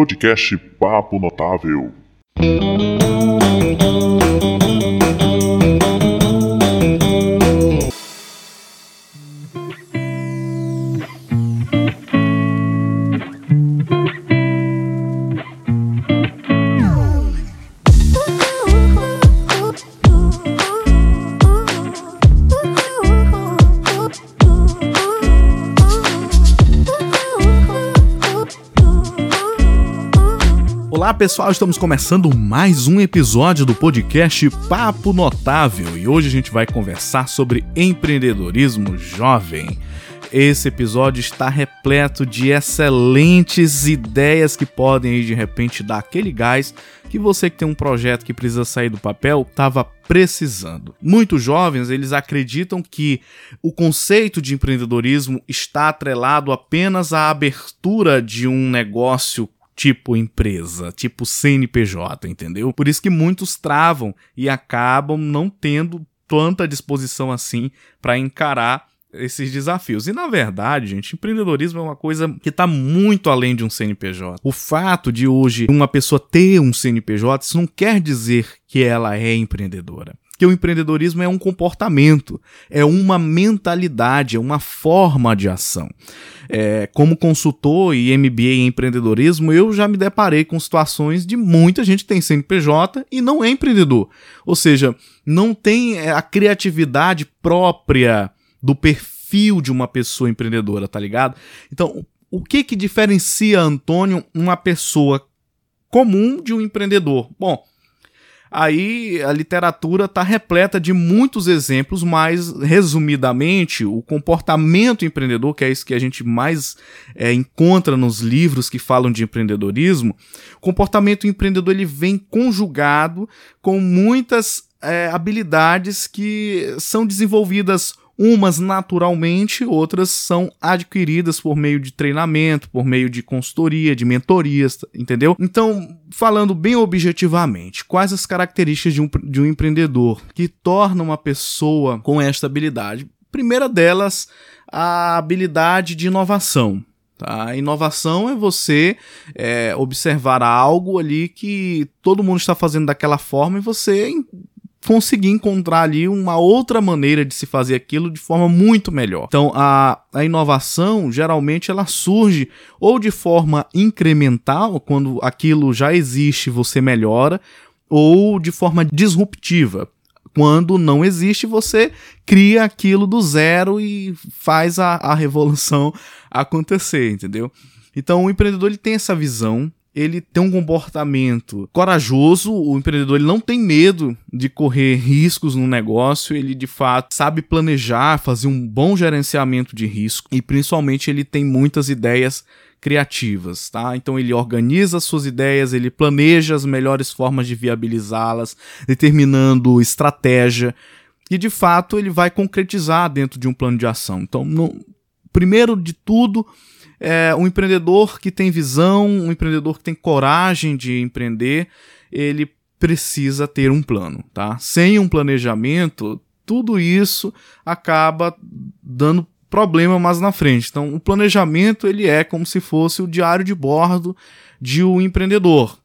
Podcast Papo Notável. Pessoal, estamos começando mais um episódio do podcast Papo Notável e hoje a gente vai conversar sobre empreendedorismo jovem. Esse episódio está repleto de excelentes ideias que podem de repente dar aquele gás que você que tem um projeto que precisa sair do papel estava precisando. Muitos jovens eles acreditam que o conceito de empreendedorismo está atrelado apenas à abertura de um negócio tipo empresa, tipo CNPJ, entendeu? Por isso que muitos travam e acabam não tendo tanta disposição assim para encarar esses desafios. E na verdade, gente, empreendedorismo é uma coisa que está muito além de um CNPJ. O fato de hoje uma pessoa ter um CNPJ, isso não quer dizer que ela é empreendedora que o empreendedorismo é um comportamento, é uma mentalidade, é uma forma de ação. É, como consultor e MBA em empreendedorismo, eu já me deparei com situações de muita gente que tem CNPJ e não é empreendedor. Ou seja, não tem é, a criatividade própria do perfil de uma pessoa empreendedora, tá ligado? Então, o que que diferencia Antônio uma pessoa comum de um empreendedor? Bom, Aí a literatura está repleta de muitos exemplos, mas resumidamente, o comportamento empreendedor, que é isso que a gente mais é, encontra nos livros que falam de empreendedorismo, o comportamento empreendedor ele vem conjugado com muitas é, habilidades que são desenvolvidas Umas naturalmente, outras são adquiridas por meio de treinamento, por meio de consultoria, de mentorias, entendeu? Então, falando bem objetivamente, quais as características de um, de um empreendedor que torna uma pessoa com esta habilidade? Primeira delas, a habilidade de inovação. Tá? Inovação é você é, observar algo ali que todo mundo está fazendo daquela forma e você conseguir encontrar ali uma outra maneira de se fazer aquilo de forma muito melhor. Então, a, a inovação geralmente ela surge ou de forma incremental, quando aquilo já existe, você melhora, ou de forma disruptiva. Quando não existe, você cria aquilo do zero e faz a, a revolução acontecer, entendeu? Então, o empreendedor ele tem essa visão ele tem um comportamento corajoso, o empreendedor ele não tem medo de correr riscos no negócio, ele de fato sabe planejar, fazer um bom gerenciamento de risco e principalmente ele tem muitas ideias criativas, tá? Então ele organiza as suas ideias, ele planeja as melhores formas de viabilizá-las, determinando estratégia e de fato ele vai concretizar dentro de um plano de ação. Então, no, primeiro de tudo, é, um empreendedor que tem visão, um empreendedor que tem coragem de empreender, ele precisa ter um plano, tá? Sem um planejamento, tudo isso acaba dando problema mais na frente. Então, o planejamento ele é como se fosse o diário de bordo de um empreendedor.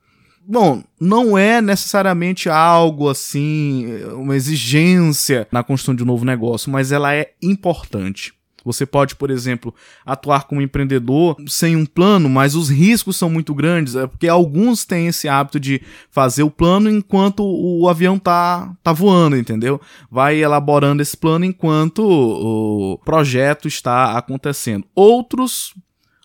Bom, não é necessariamente algo assim, uma exigência na construção de um novo negócio, mas ela é importante. Você pode, por exemplo, atuar como empreendedor sem um plano, mas os riscos são muito grandes, é porque alguns têm esse hábito de fazer o plano enquanto o avião tá, tá voando, entendeu? Vai elaborando esse plano enquanto o projeto está acontecendo. Outros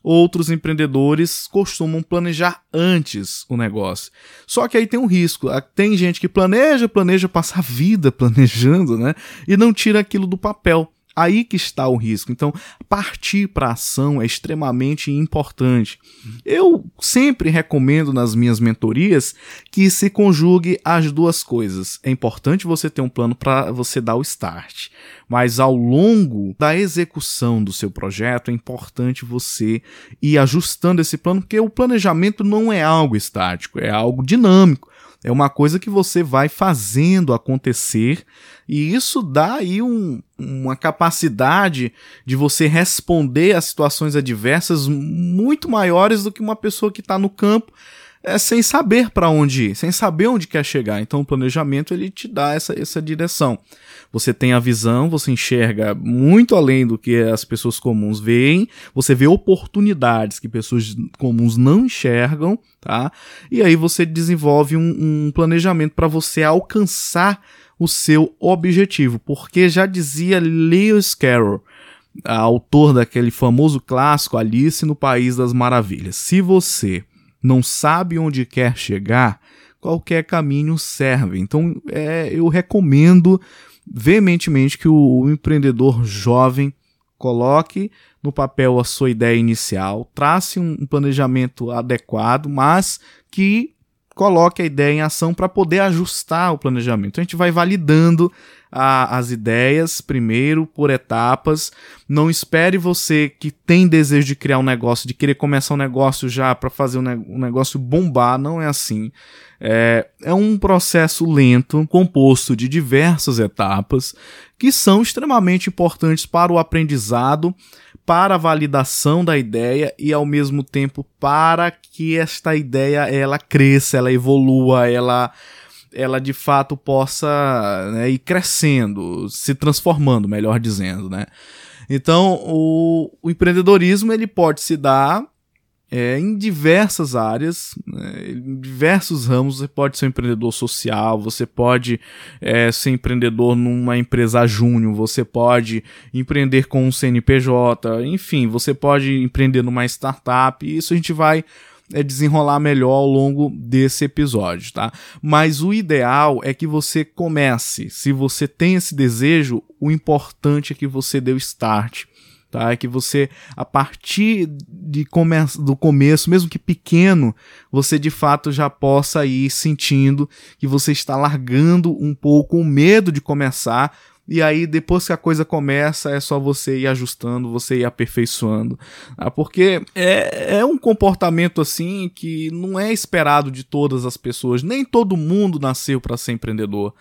outros empreendedores costumam planejar antes o negócio. Só que aí tem um risco. Tem gente que planeja, planeja passar a vida planejando, né? E não tira aquilo do papel. Aí que está o risco. Então, partir para ação é extremamente importante. Eu sempre recomendo nas minhas mentorias que se conjugue as duas coisas. É importante você ter um plano para você dar o start, mas ao longo da execução do seu projeto é importante você ir ajustando esse plano, porque o planejamento não é algo estático, é algo dinâmico. É uma coisa que você vai fazendo acontecer e isso dá aí um, uma capacidade de você responder a situações adversas muito maiores do que uma pessoa que está no campo é, sem saber para onde ir, sem saber onde quer chegar. Então o planejamento ele te dá essa, essa direção. Você tem a visão, você enxerga muito além do que as pessoas comuns veem, você vê oportunidades que pessoas comuns não enxergam, tá? E aí você desenvolve um, um planejamento para você alcançar o seu objetivo, porque já dizia Lewis Carroll, autor daquele famoso clássico Alice no País das Maravilhas. Se você não sabe onde quer chegar, qualquer caminho serve. Então, é, eu recomendo veementemente que o, o empreendedor jovem coloque no papel a sua ideia inicial, trace um planejamento adequado, mas que coloque a ideia em ação para poder ajustar o planejamento. A gente vai validando a, as ideias primeiro, por etapas. Não espere você que tem desejo de criar um negócio, de querer começar um negócio já para fazer um, ne um, negócio bombar. Não é assim. É, é um processo lento, composto de diversas etapas, que são extremamente importantes para o aprendizado, para a validação da ideia e ao mesmo tempo para que esta ideia ela cresça, ela evolua, ela ela de fato possa né, ir crescendo, se transformando, melhor dizendo, né? Então, o, o empreendedorismo ele pode se dar é, em diversas áreas, né, em diversos ramos. Você pode ser um empreendedor social, você pode é, ser empreendedor numa empresa júnior, você pode empreender com um CNPJ, enfim, você pode empreender numa startup. Isso a gente vai é desenrolar melhor ao longo desse episódio, tá? Mas o ideal é que você comece. Se você tem esse desejo, o importante é que você dê o start. Tá? É que você, a partir de come do começo, mesmo que pequeno, você de fato já possa ir sentindo que você está largando um pouco o medo de começar e aí, depois que a coisa começa, é só você ir ajustando, você ir aperfeiçoando. Tá? Porque é, é um comportamento assim que não é esperado de todas as pessoas. Nem todo mundo nasceu para ser empreendedor.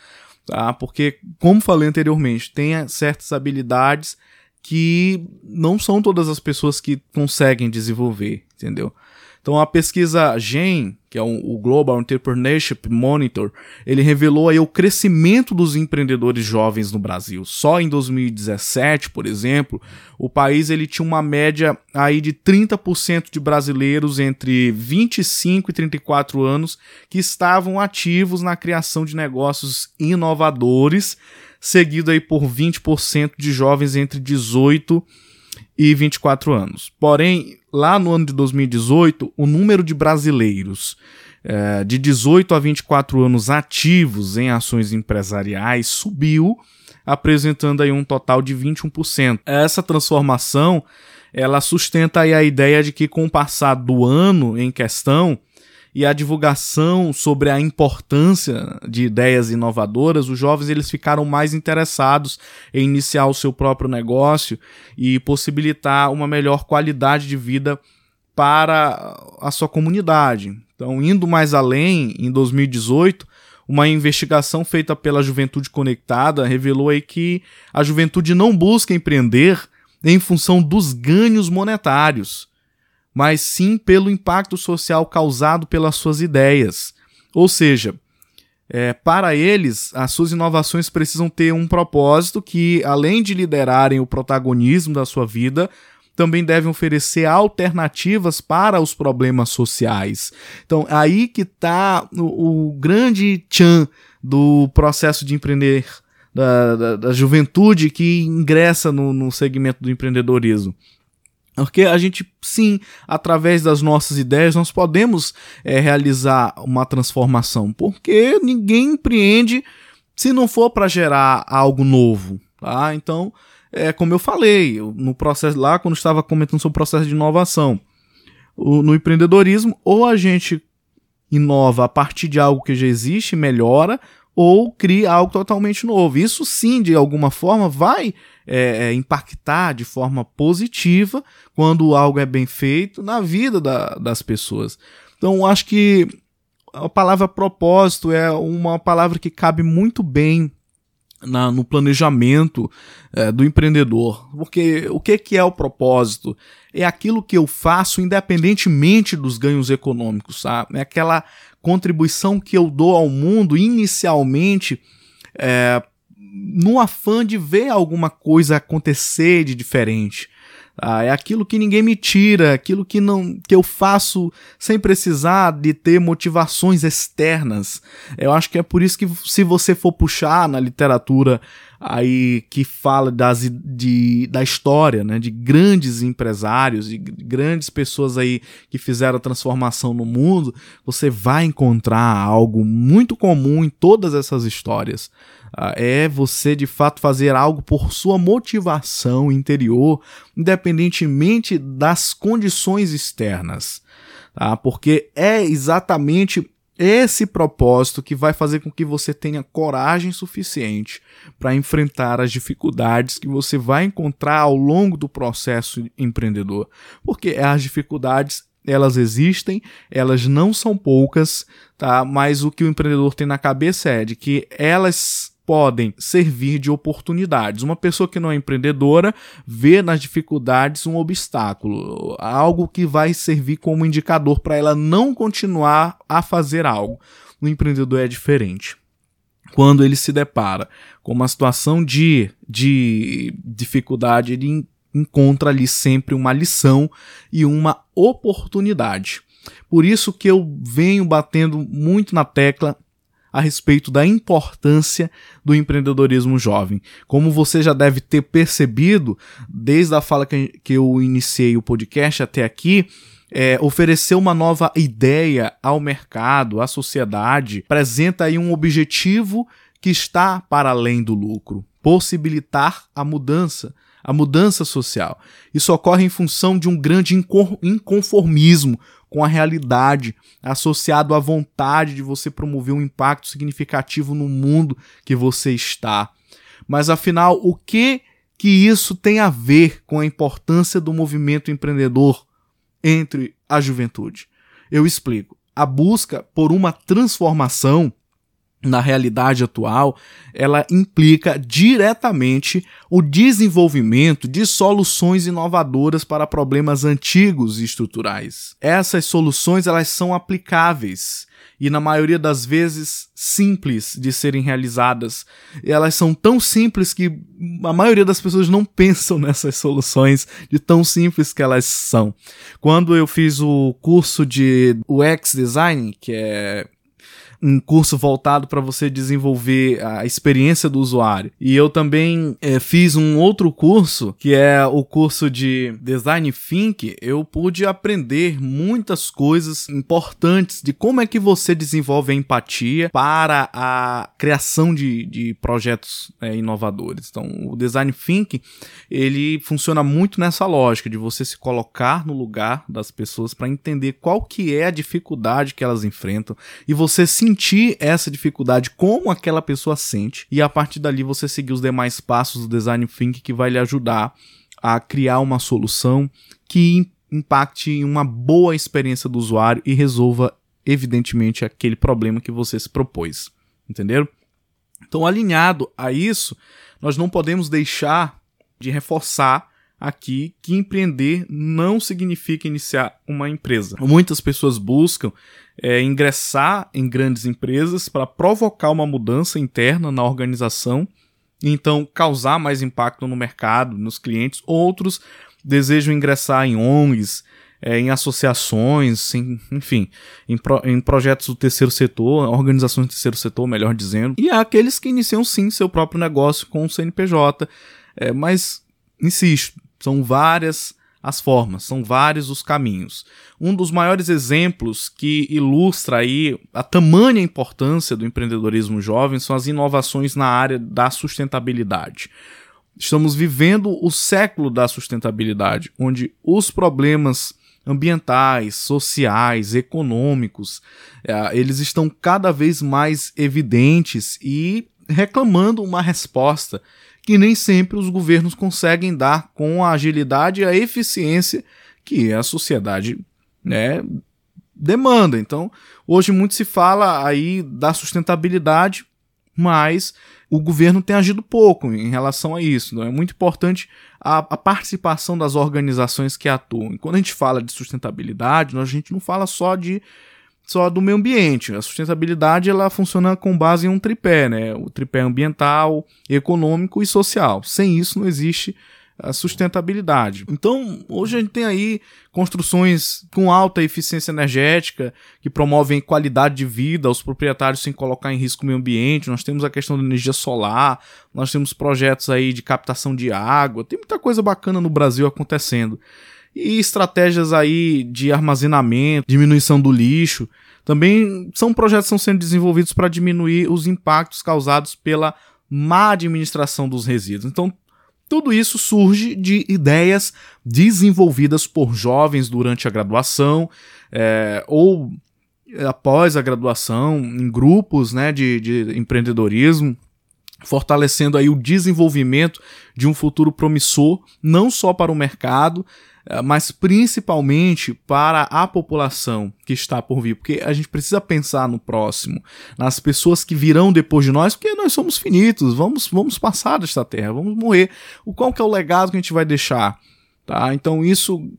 Tá? Porque, como falei anteriormente, tem certas habilidades que não são todas as pessoas que conseguem desenvolver, entendeu? Então a pesquisa GEM, que é o Global Entrepreneurship Monitor, ele revelou aí o crescimento dos empreendedores jovens no Brasil. Só em 2017, por exemplo, o país ele tinha uma média aí de 30% de brasileiros entre 25 e 34 anos que estavam ativos na criação de negócios inovadores, seguido aí por 20% de jovens entre 18 e 24 anos. Porém, lá no ano de 2018, o número de brasileiros é, de 18 a 24 anos ativos em ações empresariais subiu, apresentando aí um total de 21%. Essa transformação ela sustenta aí a ideia de que com o passar do ano em questão, e a divulgação sobre a importância de ideias inovadoras, os jovens eles ficaram mais interessados em iniciar o seu próprio negócio e possibilitar uma melhor qualidade de vida para a sua comunidade. Então, indo mais além, em 2018, uma investigação feita pela Juventude Conectada revelou aí que a juventude não busca empreender em função dos ganhos monetários, mas sim pelo impacto social causado pelas suas ideias. Ou seja, é, para eles, as suas inovações precisam ter um propósito que, além de liderarem o protagonismo da sua vida, também devem oferecer alternativas para os problemas sociais. Então, aí que está o, o, grande tchan do processo de empreender da, da, da juventude que ingressa no, no segmento do empreendedorismo. Porque a gente, sim, através das nossas ideias, nós podemos é, realizar uma transformação. Porque ninguém empreende se não for para gerar algo novo. Tá? Então, é como eu falei no processo lá, quando estava comentando sobre o processo de inovação. O, no empreendedorismo, ou a gente inova a partir de algo que já existe, melhora, ou cria algo totalmente novo. Isso sim, de alguma forma, vai é, é, impactar de forma positiva quando algo é bem feito na vida da, das pessoas. Então, acho que a palavra propósito é uma palavra que cabe muito bem na, no planejamento é, do empreendedor. Porque o que, que é o propósito? É aquilo que eu faço independentemente dos ganhos econômicos, sabe? É aquela contribuição que eu dou ao mundo inicialmente é, no afã de ver alguma coisa acontecer de diferente. Ah, é aquilo que ninguém me tira, aquilo que não que eu faço sem precisar de ter motivações externas. Eu acho que é por isso que se você for puxar na literatura aí que fala das, de, da história, né, de grandes empresários, de grandes pessoas aí que fizeram a transformação no mundo, você vai encontrar algo muito comum em todas essas histórias. Ah, é você de fato fazer algo por sua motivação interior, independentemente das condições externas. Tá? Porque é exatamente esse propósito que vai fazer com que você tenha coragem suficiente para enfrentar as dificuldades que você vai encontrar ao longo do processo empreendedor. Porque as dificuldades elas existem, elas não são poucas, tá? Mas o que o empreendedor tem na cabeça é de que elas podem servir de oportunidades. Uma pessoa que não é empreendedora vê nas dificuldades um obstáculo, algo que vai servir como indicador para ela não continuar a fazer algo. O empreendedor é diferente. Quando ele se depara com uma situação de, de dificuldade, ele encontra ali sempre uma lição e uma oportunidade. Por isso que eu venho batendo muito na tecla a respeito da importância do empreendedorismo jovem. Como você já deve ter percebido, desde a fala que, eu iniciei o podcast até aqui, é, oferecer uma nova ideia ao mercado, à sociedade, apresenta aí um objetivo que está para além do lucro, possibilitar a mudança, a mudança social. Isso ocorre em função de um grande inconformismo com a realidade, associado à vontade de você promover um impacto significativo no mundo que você está. Mas afinal, o que que isso tem a ver com a importância do movimento empreendedor entre a juventude? Eu explico. A busca por uma transformação na realidade atual, ela implica diretamente o desenvolvimento de soluções inovadoras para problemas antigos e estruturais. Essas soluções elas são aplicáveis e na maioria das vezes simples de serem realizadas. Elas são tão simples que a maioria das pessoas não pensam nessas soluções de tão simples que elas são. Quando eu fiz o curso de UX design, que é um curso voltado para você desenvolver a experiência do usuário. E eu também é, fiz um outro curso, que é o curso de Design Think. Eu pude aprender muitas coisas importantes de como é que você desenvolve a empatia para a criação de, de projetos é, inovadores. Então, o Design Think, ele funciona muito nessa lógica de você se colocar no lugar das pessoas para entender qual que é a dificuldade que elas enfrentam e você se sentir essa dificuldade como aquela pessoa sente e a partir dali você seguir os demais passos do design thinking que vai lhe ajudar a criar uma solução que impacte em uma boa experiência do usuário e resolva evidentemente aquele problema que você se propôs, entenderam? Então, alinhado a isso, nós não podemos deixar de reforçar aqui que empreender não significa iniciar uma empresa. Muitas pessoas buscam é, ingressar em grandes empresas para provocar uma mudança interna na organização, e então causar mais impacto no mercado, nos clientes. Outros desejam ingressar em ONGs, é, em associações, em, enfim, em, pro, em, projetos do terceiro setor, organizações do terceiro setor, melhor dizendo. E há aqueles que iniciam sim seu próprio negócio com o CNPJ. É, mas, insisto, são várias as formas, são vários os caminhos. Um dos maiores exemplos que ilustra aí a tamanha importância do empreendedorismo jovem são as inovações na área da sustentabilidade. Estamos vivendo o século da sustentabilidade, onde os problemas ambientais, sociais, econômicos, eh, eles estão cada vez mais evidentes e reclamando uma resposta que nem sempre os governos conseguem dar com a agilidade e a eficiência que a sociedade né, demanda. Então, hoje muito se fala aí da sustentabilidade, mas o governo tem agido pouco em relação a isso. Então é muito importante a, a, participação das organizações que atuam. E quando a gente fala de sustentabilidade, a gente não fala só de só do meio ambiente. A sustentabilidade ela funciona com base em um tripé, né? O tripé ambiental, econômico e social. Sem isso não existe a sustentabilidade. Então, hoje a gente tem aí construções com alta eficiência energética que promovem qualidade de vida aos proprietários sem colocar em risco o meio ambiente. Nós temos a questão da energia solar, nós temos projetos aí de captação de água. Tem muita coisa bacana no Brasil acontecendo. E estratégias aí de armazenamento, diminuição do lixo. Também são projetos que estão sendo desenvolvidos para diminuir os impactos causados pela má administração dos resíduos. Então, tudo isso surge de ideias desenvolvidas por jovens durante a graduação é, ou após a graduação, em grupos né, de, de empreendedorismo, fortalecendo aí o desenvolvimento de um futuro promissor, não só para o mercado, mas principalmente para a população que está por vir, porque a gente precisa pensar no próximo, nas pessoas que virão depois de nós, porque nós somos finitos, vamos, vamos passar desta terra, vamos morrer. O qual que é o legado que a gente vai deixar? Tá? Então isso,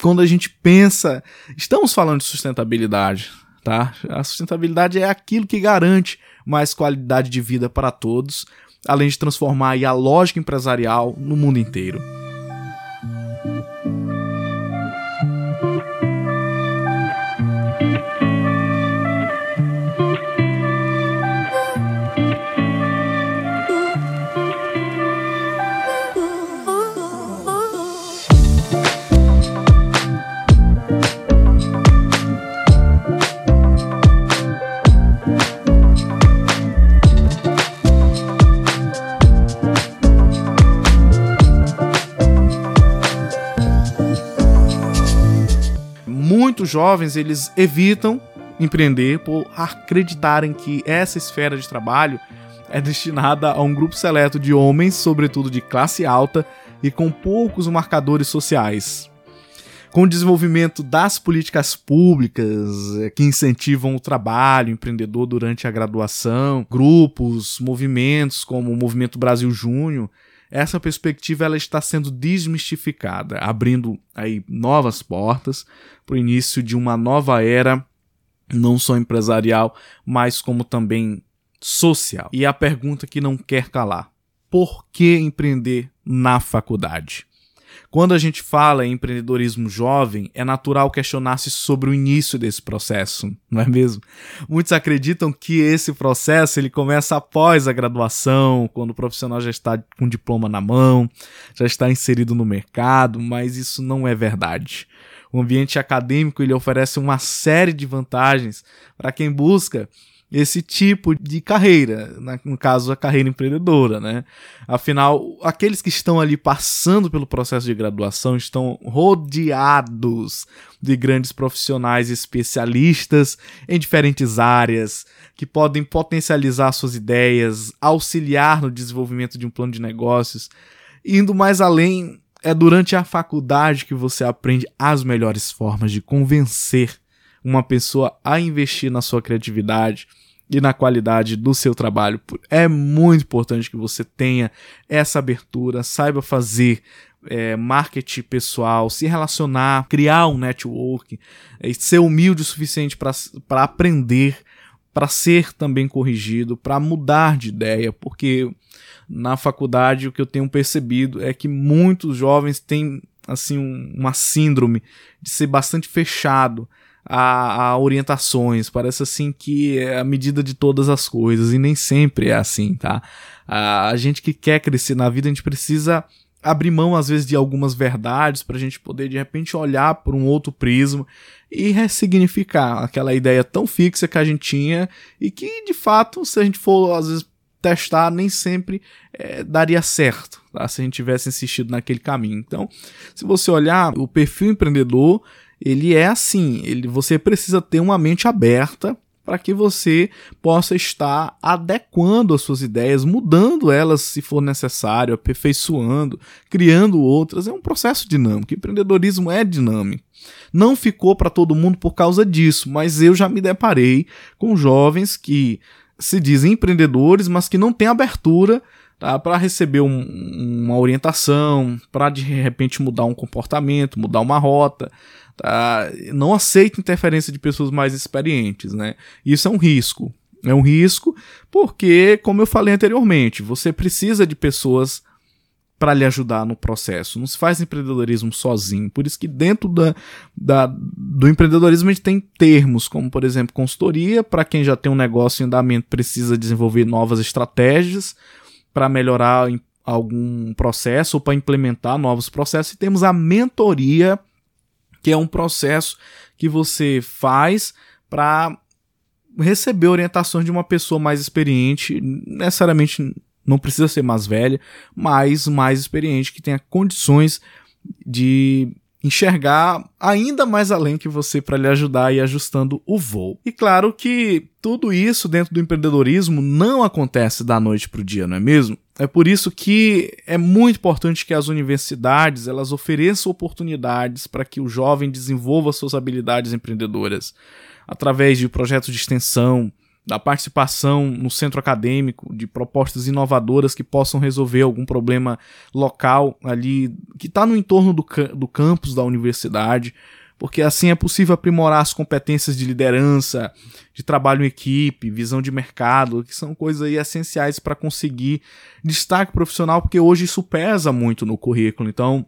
quando a gente pensa, estamos falando de sustentabilidade, tá? A sustentabilidade é aquilo que garante mais qualidade de vida para todos, além de transformar a lógica empresarial no mundo inteiro. Muitos jovens eles evitam empreender por acreditarem que essa esfera de trabalho é destinada a um grupo seleto de homens, sobretudo de classe alta e com poucos marcadores sociais. Com o desenvolvimento das políticas públicas eh, que incentivam o trabalho empreendedor durante a graduação, grupos, movimentos como o Movimento Brasil Júnior, essa perspectiva ela está sendo desmistificada, abrindo aí novas portas para o início de uma nova era, não só empresarial, mas como também social. E a pergunta que não quer calar: por que empreender na faculdade? Quando a gente fala em empreendedorismo jovem, é natural questionar-se sobre o início desse processo, não é mesmo? Muitos acreditam que esse processo ele começa após a graduação, quando o profissional já está com o diploma na mão, já está inserido no mercado, mas isso não é verdade. O ambiente acadêmico ele oferece uma série de vantagens para quem busca esse tipo de carreira, no caso a carreira empreendedora, né? Afinal, aqueles que estão ali passando pelo processo de graduação estão rodeados de grandes profissionais especialistas em diferentes áreas que podem potencializar suas ideias, auxiliar no desenvolvimento de um plano de negócios. Indo mais além, é durante a faculdade que você aprende as melhores formas de convencer uma pessoa a investir na sua criatividade e na qualidade do seu trabalho. É muito importante que você tenha essa abertura, saiba fazer é, marketing pessoal, se relacionar, criar um network, é, ser humilde o suficiente para aprender, para ser também corrigido, para mudar de ideia, porque na faculdade o que eu tenho percebido é que muitos jovens têm assim um, uma síndrome de ser bastante fechado a, a, orientações, parece assim que é a medida de todas as coisas, e nem sempre é assim, tá? A, a gente que quer crescer na vida, a gente precisa abrir mão às vezes de algumas verdades para a gente poder de repente olhar por um outro prisma e ressignificar aquela ideia tão fixa que a gente tinha e que de fato, se a gente for às vezes testar, nem sempre é, daria certo tá? se a gente tivesse insistido naquele caminho. Então, se você olhar o perfil empreendedor ele é assim, ele, você precisa ter uma mente aberta para que você possa estar adequando as suas ideias, mudando elas se for necessário, aperfeiçoando, criando outras. É um processo dinâmico. empreendedorismo é dinâmico. Não ficou para todo mundo por causa disso, mas eu já me deparei com jovens que se dizem empreendedores, mas que não têm abertura tá, para receber um, uma orientação, para de repente mudar um comportamento, mudar uma rota. Tá? Não aceita interferência de pessoas mais experientes. Né? Isso é um risco. É um risco porque, como eu falei anteriormente, você precisa de pessoas para lhe ajudar no processo. Não se faz empreendedorismo sozinho. Por isso que dentro da, da, do empreendedorismo a gente tem termos, como por exemplo consultoria, para quem já tem um negócio em andamento precisa desenvolver novas estratégias para melhorar algum processo ou para implementar novos processos. E temos a mentoria, que é um processo que você faz para receber orientações de uma pessoa mais experiente, necessariamente não precisa ser mais velha, mas mais experiente, que tenha condições de enxergar ainda mais além que você para lhe ajudar e ajustando o voo. E claro que tudo isso dentro do empreendedorismo não acontece da noite para o dia, não é mesmo? É por isso que é muito importante que as universidades elas ofereçam oportunidades para que o jovem desenvolva suas habilidades empreendedoras através de projetos de extensão, da participação no centro acadêmico, de propostas inovadoras que possam resolver algum problema local ali, que está no entorno do, do campus da universidade, porque assim é possível aprimorar as competências de liderança, de trabalho em equipe, visão de mercado, que são coisas aí essenciais para conseguir destaque profissional, porque hoje isso pesa muito no currículo. Então,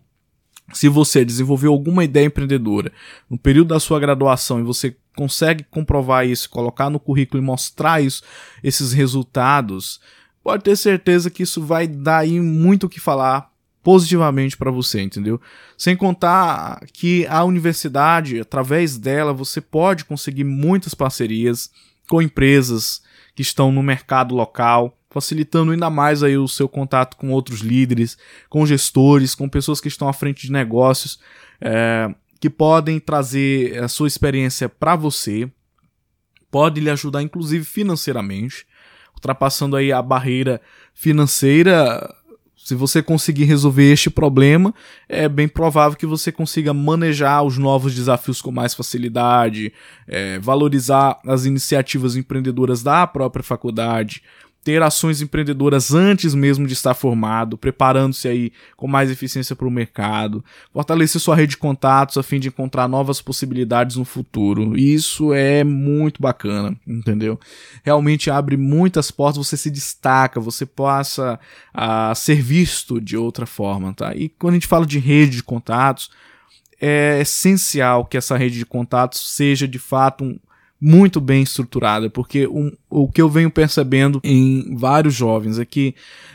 se você desenvolveu alguma ideia empreendedora no período da sua graduação e você consegue comprovar isso, colocar no currículo e mostrar isso, esses resultados, pode ter certeza que isso vai dar aí muito o que falar positivamente para você, entendeu? Sem contar que a universidade, através dela, você pode conseguir muitas parcerias com empresas que estão no mercado local, facilitando ainda mais aí o seu contato com outros líderes, com gestores, com pessoas que estão à frente de negócios, é, que podem trazer a sua experiência para você, pode lhe ajudar inclusive financeiramente, ultrapassando aí a barreira financeira. Se você conseguir resolver este problema, é bem provável que você consiga manejar os novos desafios com mais facilidade, é, valorizar as iniciativas empreendedoras da própria faculdade, ter ações empreendedoras antes mesmo de estar formado, preparando-se aí com mais eficiência para o mercado, fortalecer sua rede de contatos a fim de encontrar novas possibilidades no futuro. Isso é muito bacana, entendeu? Realmente abre muitas portas, você se destaca, você passa a ser visto de outra forma, tá? E quando a gente fala de rede de contatos, é essencial que essa rede de contatos seja de fato um, muito bem estruturada, porque um, o que eu venho percebendo em vários jovens é que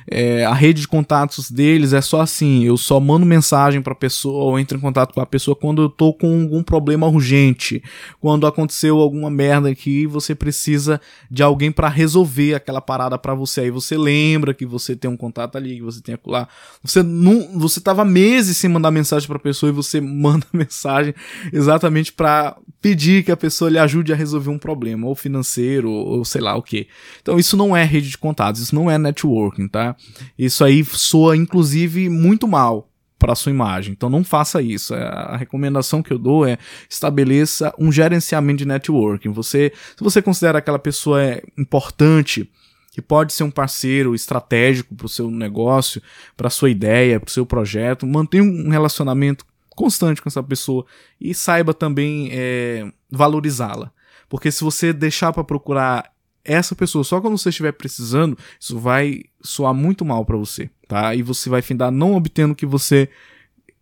é, a rede de contatos deles é só assim: eu só mando mensagem para a pessoa ou entro em contato com a pessoa quando eu tô com algum problema urgente, quando aconteceu alguma merda aqui você precisa de alguém para resolver aquela parada para você. Aí você lembra que você tem um contato ali, que você tem lá. Você não, você tava meses sem mandar mensagem para a pessoa e você manda mensagem exatamente para pedir que a pessoa lhe ajude a resolver um problema, ou financeiro, ou sei lá o que. Então isso não é rede de contatos, isso não é networking, tá? Isso aí soa inclusive muito mal para sua imagem. Então não faça isso. É, a recomendação que eu dou é estabeleça um gerenciamento de networking. Você, se você considera aquela pessoa é importante, que pode ser um parceiro estratégico para o seu negócio, para sua ideia, para o seu projeto, mantenha um relacionamento constante com essa pessoa e saiba também é, valorizá-la. Porque se você deixar para procurar essa pessoa só quando você estiver precisando, isso vai soar muito mal para você, tá? E você vai findar não obtendo o que você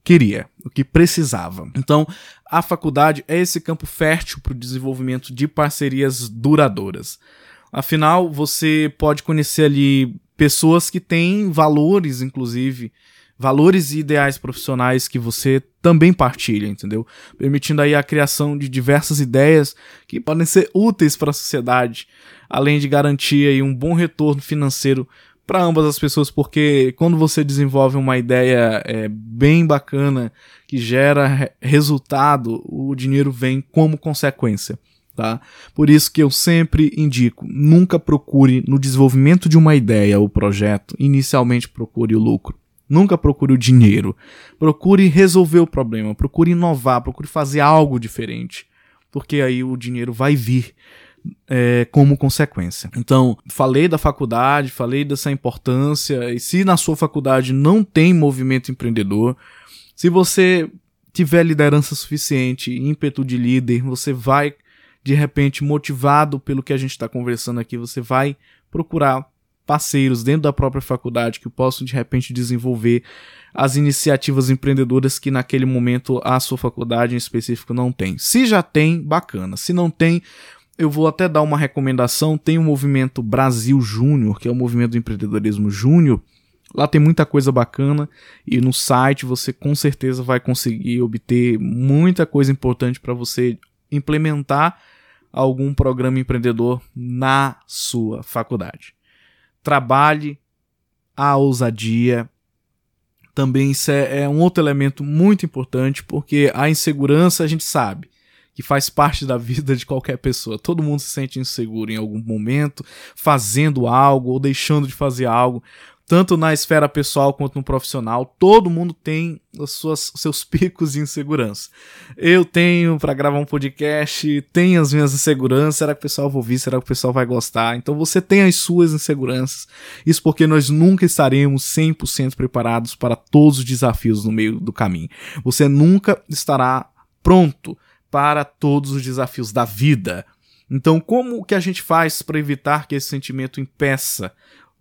queria, o que precisava. Então, a faculdade é esse campo fértil para o desenvolvimento de parcerias duradouras. Afinal, você pode conhecer ali pessoas que têm valores, inclusive, valores e ideais profissionais que você também partilha, entendeu? Permitindo aí a criação de diversas ideias que podem ser úteis para a sociedade, além de garantir aí um bom retorno financeiro para ambas as pessoas, porque quando você desenvolve uma ideia é, bem bacana que gera resultado, o dinheiro vem como consequência. Tá? Por isso que eu sempre indico, nunca procure no desenvolvimento de uma ideia ou projeto, inicialmente procure o lucro. Nunca procure o dinheiro. Procure resolver o problema, procure inovar, procure fazer algo diferente. Porque aí o dinheiro vai vir é, como consequência. Então, falei da faculdade, falei dessa importância, e se na sua faculdade não tem movimento empreendedor, se você tiver liderança suficiente, ímpeto de líder, você vai, de repente, motivado pelo que a gente está conversando aqui, você vai procurar parceiros dentro da própria faculdade que possam, de repente, desenvolver as iniciativas empreendedoras que naquele momento a sua faculdade em específico não tem. Se já tem, bacana. Se não tem, eu vou até dar uma recomendação. Tem o movimento Brasil Júnior, que é o movimento do empreendedorismo júnior. Lá tem muita coisa bacana e no site você com certeza vai conseguir obter muita coisa importante para você implementar algum programa empreendedor na sua faculdade. Trabalhe a ousadia. Também isso é, é um outro elemento muito importante porque a insegurança a gente sabe que faz parte da vida de qualquer pessoa. Todo mundo se sente inseguro em algum momento, fazendo algo ou deixando de fazer algo. Tanto na esfera pessoal quanto no profissional, todo mundo tem os suas, seus picos de insegurança. Eu tenho para gravar um podcast, tenho as minhas inseguranças. Será que o pessoal vai ouvir? Será que o pessoal vai gostar? Então você tem as suas inseguranças. Isso porque nós nunca estaremos 100% preparados para todos os desafios no meio do caminho. Você nunca estará pronto para todos os desafios da vida. Então, como que a gente faz para evitar que esse sentimento impeça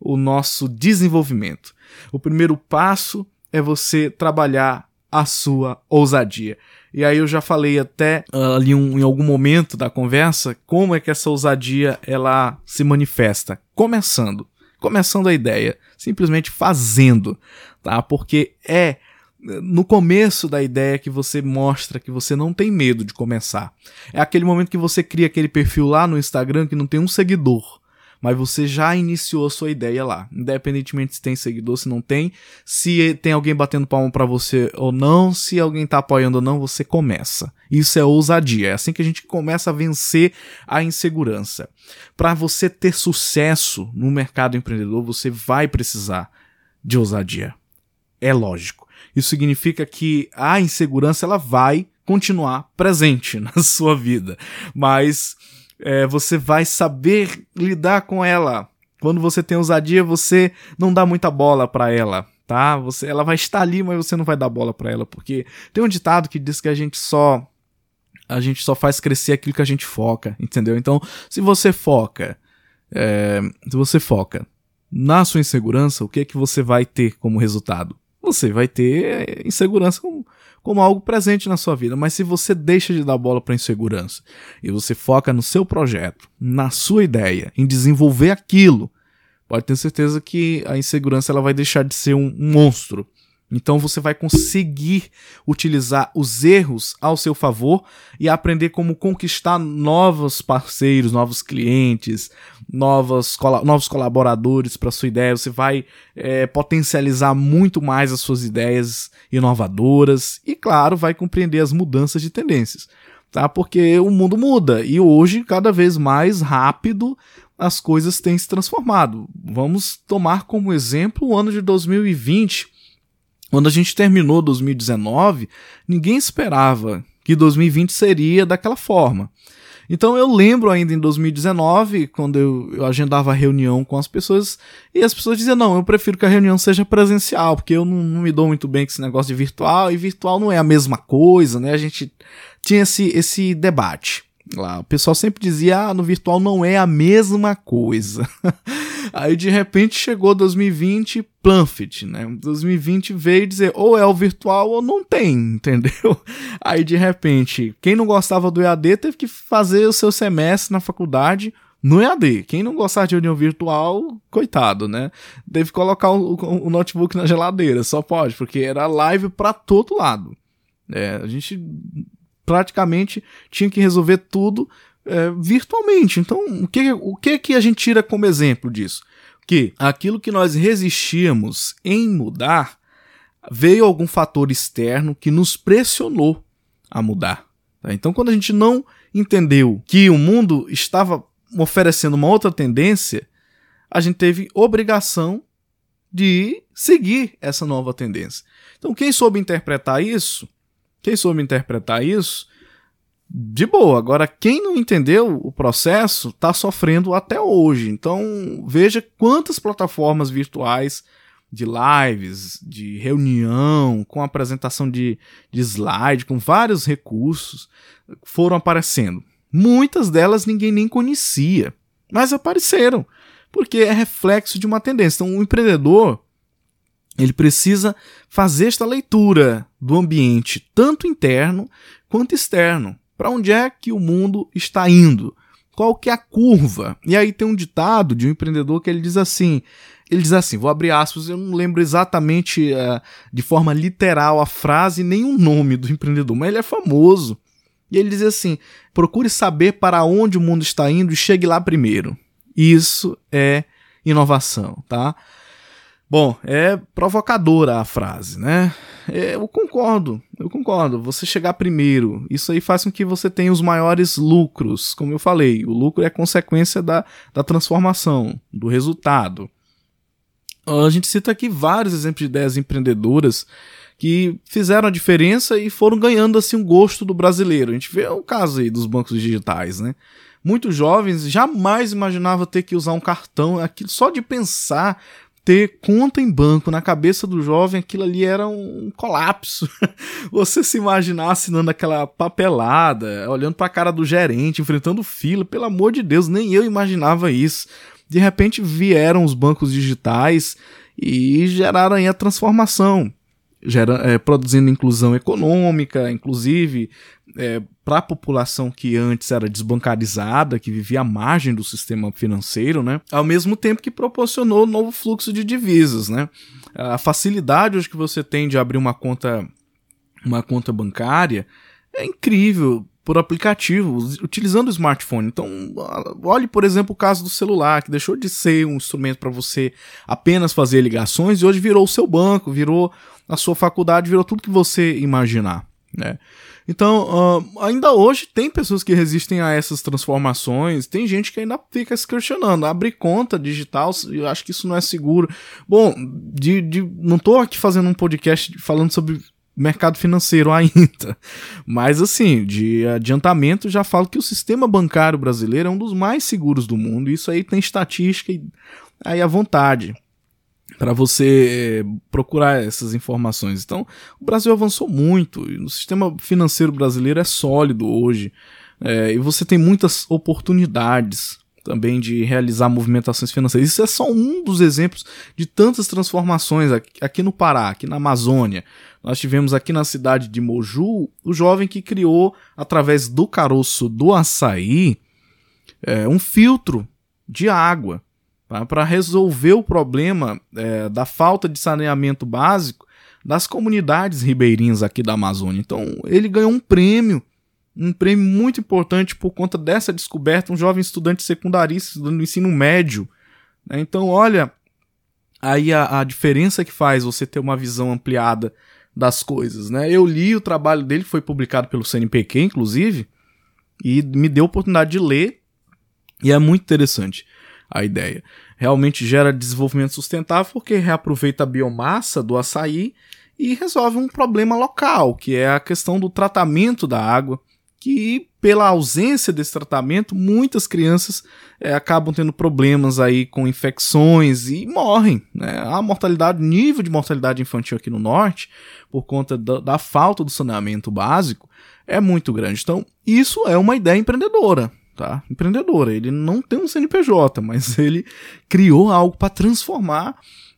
o nosso desenvolvimento? O primeiro passo é você trabalhar a sua ousadia. E aí eu já falei até uh, ali um, em algum momento da conversa como é que essa ousadia ela se manifesta. Começando, começando a ideia, simplesmente fazendo, tá? Porque é no começo da ideia que você mostra que você não tem medo de começar. É aquele momento que você cria aquele perfil lá no Instagram que não tem um seguidor, mas você já iniciou a sua ideia lá, independentemente se tem seguidor, se não tem, se tem alguém batendo palma para você ou não, se alguém tá apoiando ou não, você começa. Isso é ousadia, é assim que a gente começa a vencer a insegurança. Para você ter sucesso no mercado empreendedor, você vai precisar de ousadia. É lógico. Isso significa que a insegurança ela vai continuar presente na sua vida, mas é, você vai saber lidar com ela. Quando você tem ousadia, você não dá muita bola para ela, tá? Você, ela vai estar ali, mas você não vai dar bola para ela, porque tem um ditado que diz que a gente só a gente só faz crescer aquilo que a gente foca, entendeu? Então, se você foca, é, se você foca na sua insegurança, o que é que você vai ter como resultado? você vai ter eh, insegurança como, como algo presente na sua vida. Mas se você deixa de dar bola para insegurança e você foca no seu projeto, na sua ideia, em desenvolver aquilo, pode ter certeza que a insegurança ela vai deixar de ser um, um monstro então você vai conseguir utilizar os erros ao seu favor e aprender como conquistar novos parceiros, novos clientes, novos, novos colaboradores para sua ideia. Você vai é, potencializar muito mais as suas ideias inovadoras e, claro, vai compreender as mudanças de tendências. Tá? Porque o mundo muda e hoje, cada vez mais rápido, as coisas têm se transformado. Vamos tomar como exemplo o ano de 2020 quando a gente terminou 2019, ninguém esperava que 2020 seria daquela forma. Então eu lembro ainda em 2019, quando eu, eu, agendava reunião com as pessoas, e as pessoas diziam: não, eu prefiro que a reunião seja presencial, porque eu não, não, me dou muito bem com esse negócio de virtual, e virtual não é a mesma coisa, né? A gente tinha esse, esse debate lá. O pessoal sempre dizia: ah, no virtual não é a mesma coisa. Aí de repente chegou 2020, Planfit, né? 2020 veio dizer ou é o virtual ou não tem, entendeu? Aí de repente, quem não gostava do EAD teve que fazer o seu semestre na faculdade no EAD. Quem não gostava de reunião virtual, coitado, né? Deve colocar o, o, notebook na geladeira, só pode, porque era live para todo lado. É, a gente praticamente tinha que resolver tudo é, virtualmente. Então, o que, o que que a gente tira como exemplo disso? Que aquilo que nós resistíamos em mudar veio algum fator externo que nos pressionou a mudar. Tá? Então, quando a gente não entendeu que o mundo estava oferecendo uma outra tendência, a gente teve obrigação de seguir essa nova tendência. Então, quem soube interpretar isso, quem soube interpretar isso, de boa. Agora, quem não entendeu o processo está sofrendo até hoje. Então, veja quantas plataformas virtuais de lives, de reunião, com apresentação de, de slide, com vários recursos foram aparecendo. Muitas delas ninguém nem conhecia, mas apareceram, porque é reflexo de uma tendência. Então, o empreendedor ele precisa fazer esta leitura do ambiente, tanto interno quanto externo. Para onde é que o mundo está indo? Qual que é a curva? E aí tem um ditado de um empreendedor que ele diz assim, ele diz assim, vou abrir aspas, eu não lembro exatamente uh, de forma literal a frase nem o nome do empreendedor, mas ele é famoso. E ele diz assim: procure saber para onde o mundo está indo e chegue lá primeiro. Isso é inovação, tá? Bom, é provocadora a frase, né? É, eu concordo, eu concordo. Você chegar primeiro, isso aí faz com que você tenha os maiores lucros. Como eu falei, o lucro é consequência da, da transformação, do resultado. A gente cita aqui vários exemplos de ideias empreendedoras que fizeram a diferença e foram ganhando assim um gosto do brasileiro. A gente vê o caso aí dos bancos digitais, né? Muitos jovens jamais imaginavam ter que usar um cartão, aquilo só de pensar ter conta em banco na cabeça do jovem, aquilo ali era um colapso. Você se imaginar assinando aquela papelada, olhando para a cara do gerente, enfrentando fila, pelo amor de Deus, nem eu imaginava isso. De repente vieram os bancos digitais e geraram aí a transformação, gera, é, produzindo inclusão econômica, inclusive é, para a população que antes era desbancarizada, que vivia à margem do sistema financeiro, né? Ao mesmo tempo que proporcionou novo fluxo de divisas, né? A facilidade hoje que você tem de abrir uma conta, uma conta bancária é incrível por aplicativo, utilizando o smartphone. Então, olhe, por exemplo, o caso do celular, que deixou de ser um instrumento para você apenas fazer ligações e hoje virou o seu banco, virou a sua faculdade, virou tudo que você imaginar, né? Então, uh, ainda hoje tem pessoas que resistem a essas transformações, tem gente que ainda fica se questionando. Abrir conta digital, eu acho que isso não é seguro. Bom, de, de, não estou aqui fazendo um podcast falando sobre mercado financeiro ainda. Mas assim, de adiantamento já falo que o sistema bancário brasileiro é um dos mais seguros do mundo. Isso aí tem estatística aí à vontade para você eh, procurar essas informações. Então, o Brasil avançou muito, o sistema financeiro brasileiro é sólido hoje, é, e você tem muitas oportunidades também de realizar movimentações financeiras. Isso é só um dos exemplos de tantas transformações aqui, aqui no Pará, aqui na Amazônia. Nós tivemos aqui na cidade de Moju o jovem que criou, através do caroço do açaí, é, um filtro de água tá? para resolver o problema é, da falta de saneamento básico das comunidades ribeirinhas aqui da Amazônia. Então, ele ganhou um prêmio, um prêmio muito importante por conta dessa descoberta, um jovem estudante secundarista no ensino médio. Né? Então, olha aí a, a diferença que faz você ter uma visão ampliada das coisas, né? Eu li o trabalho dele, foi publicado pelo CNPq, inclusive, e me deu a oportunidade de ler, e é muito interessante a ideia. Realmente gera desenvolvimento sustentável porque reaproveita a biomassa do açaí e resolve um problema local, que é a questão do tratamento da água, que pela ausência desse tratamento, muitas crianças é, acabam tendo problemas aí com infecções e morrem. Né? A mortalidade, nível de mortalidade infantil aqui no norte, por conta da, da falta do saneamento básico, é muito grande. Então, isso é uma ideia empreendedora tá? Empreendedora. Ele não tem um CNPJ, mas ele criou algo para transformar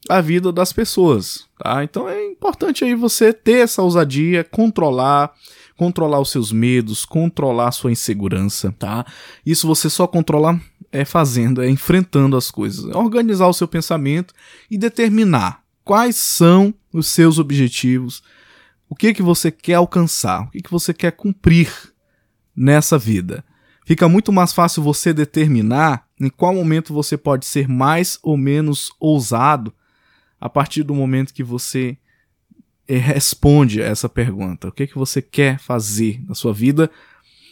a vida das pessoas, tá? Então é importante aí você ter essa ousadia, controlar, controlar os seus medos, controlar a sua insegurança, tá? Isso você só controla é fazendo, é enfrentando as coisas, é organizar o seu pensamento e determinar quais são os seus objetivos, o que que você quer alcançar, o que que você quer cumprir nessa vida fica muito mais fácil você determinar em qual momento você pode ser mais ou menos ousado a partir do momento que você eh, responde a essa pergunta. O que, é que você quer fazer na sua vida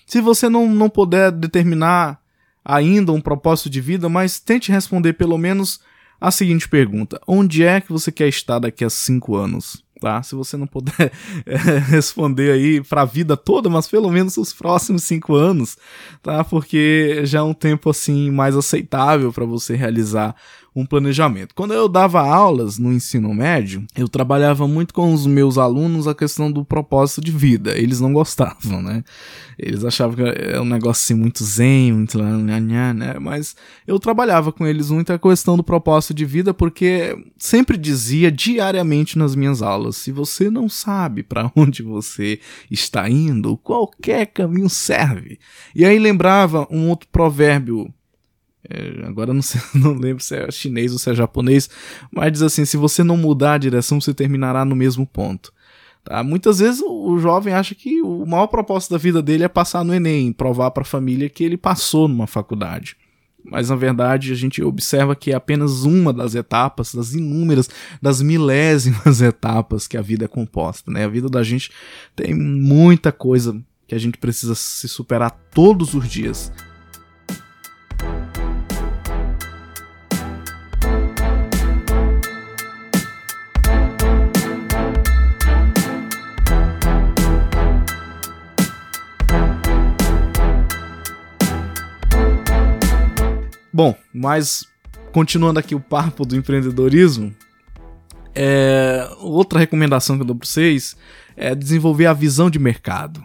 Se você não, não puder determinar ainda um propósito de vida, mas tente responder pelo menos a seguinte pergunta: onde é que você quer estar daqui a cinco anos? Tá? Se você não puder é, responder aí para a vida toda, mas pelo menos os próximos cinco anos, tá? Porque já é um tempo assim mais aceitável para você realizar um planejamento. Quando eu dava aulas no ensino médio, eu trabalhava muito com os meus alunos a questão do propósito de vida. Eles não gostavam, né? Eles achavam que era um negócio assim muito zen, muito né? Mas eu trabalhava com eles muito a questão do propósito de vida porque sempre dizia diariamente nas minhas aulas: se você não sabe para onde você está indo, qualquer caminho serve. E aí lembrava um outro provérbio é, agora não, sei, não lembro se é chinês ou se é japonês, mas diz assim: se você não mudar a direção, você terminará no mesmo ponto. Tá? Muitas vezes o, o jovem acha que o maior propósito da vida dele é passar no Enem, provar para a família que ele passou numa faculdade. Mas na verdade a gente observa que é apenas uma das etapas, das inúmeras, das milésimas etapas que a vida é composta. Né? A vida da gente tem muita coisa que a gente precisa se superar todos os dias. Bom, mas continuando aqui o papo do empreendedorismo, é, outra recomendação que eu dou para vocês é desenvolver a visão de mercado.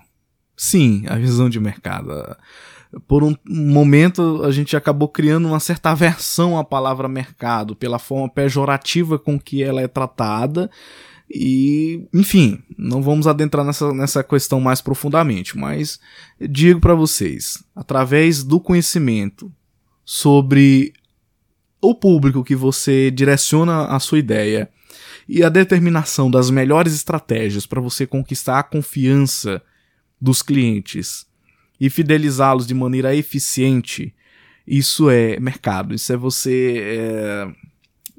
Sim, a visão de mercado. Por um momento a gente acabou criando uma certa aversão à palavra mercado, pela forma pejorativa com que ela é tratada. E, enfim, não vamos adentrar nessa, nessa questão mais profundamente, mas digo para vocês, através do conhecimento sobre o público que você direciona a sua ideia e a determinação das melhores estratégias para você conquistar a confiança dos clientes e fidelizá-los de maneira eficiente, isso é mercado, isso é você é,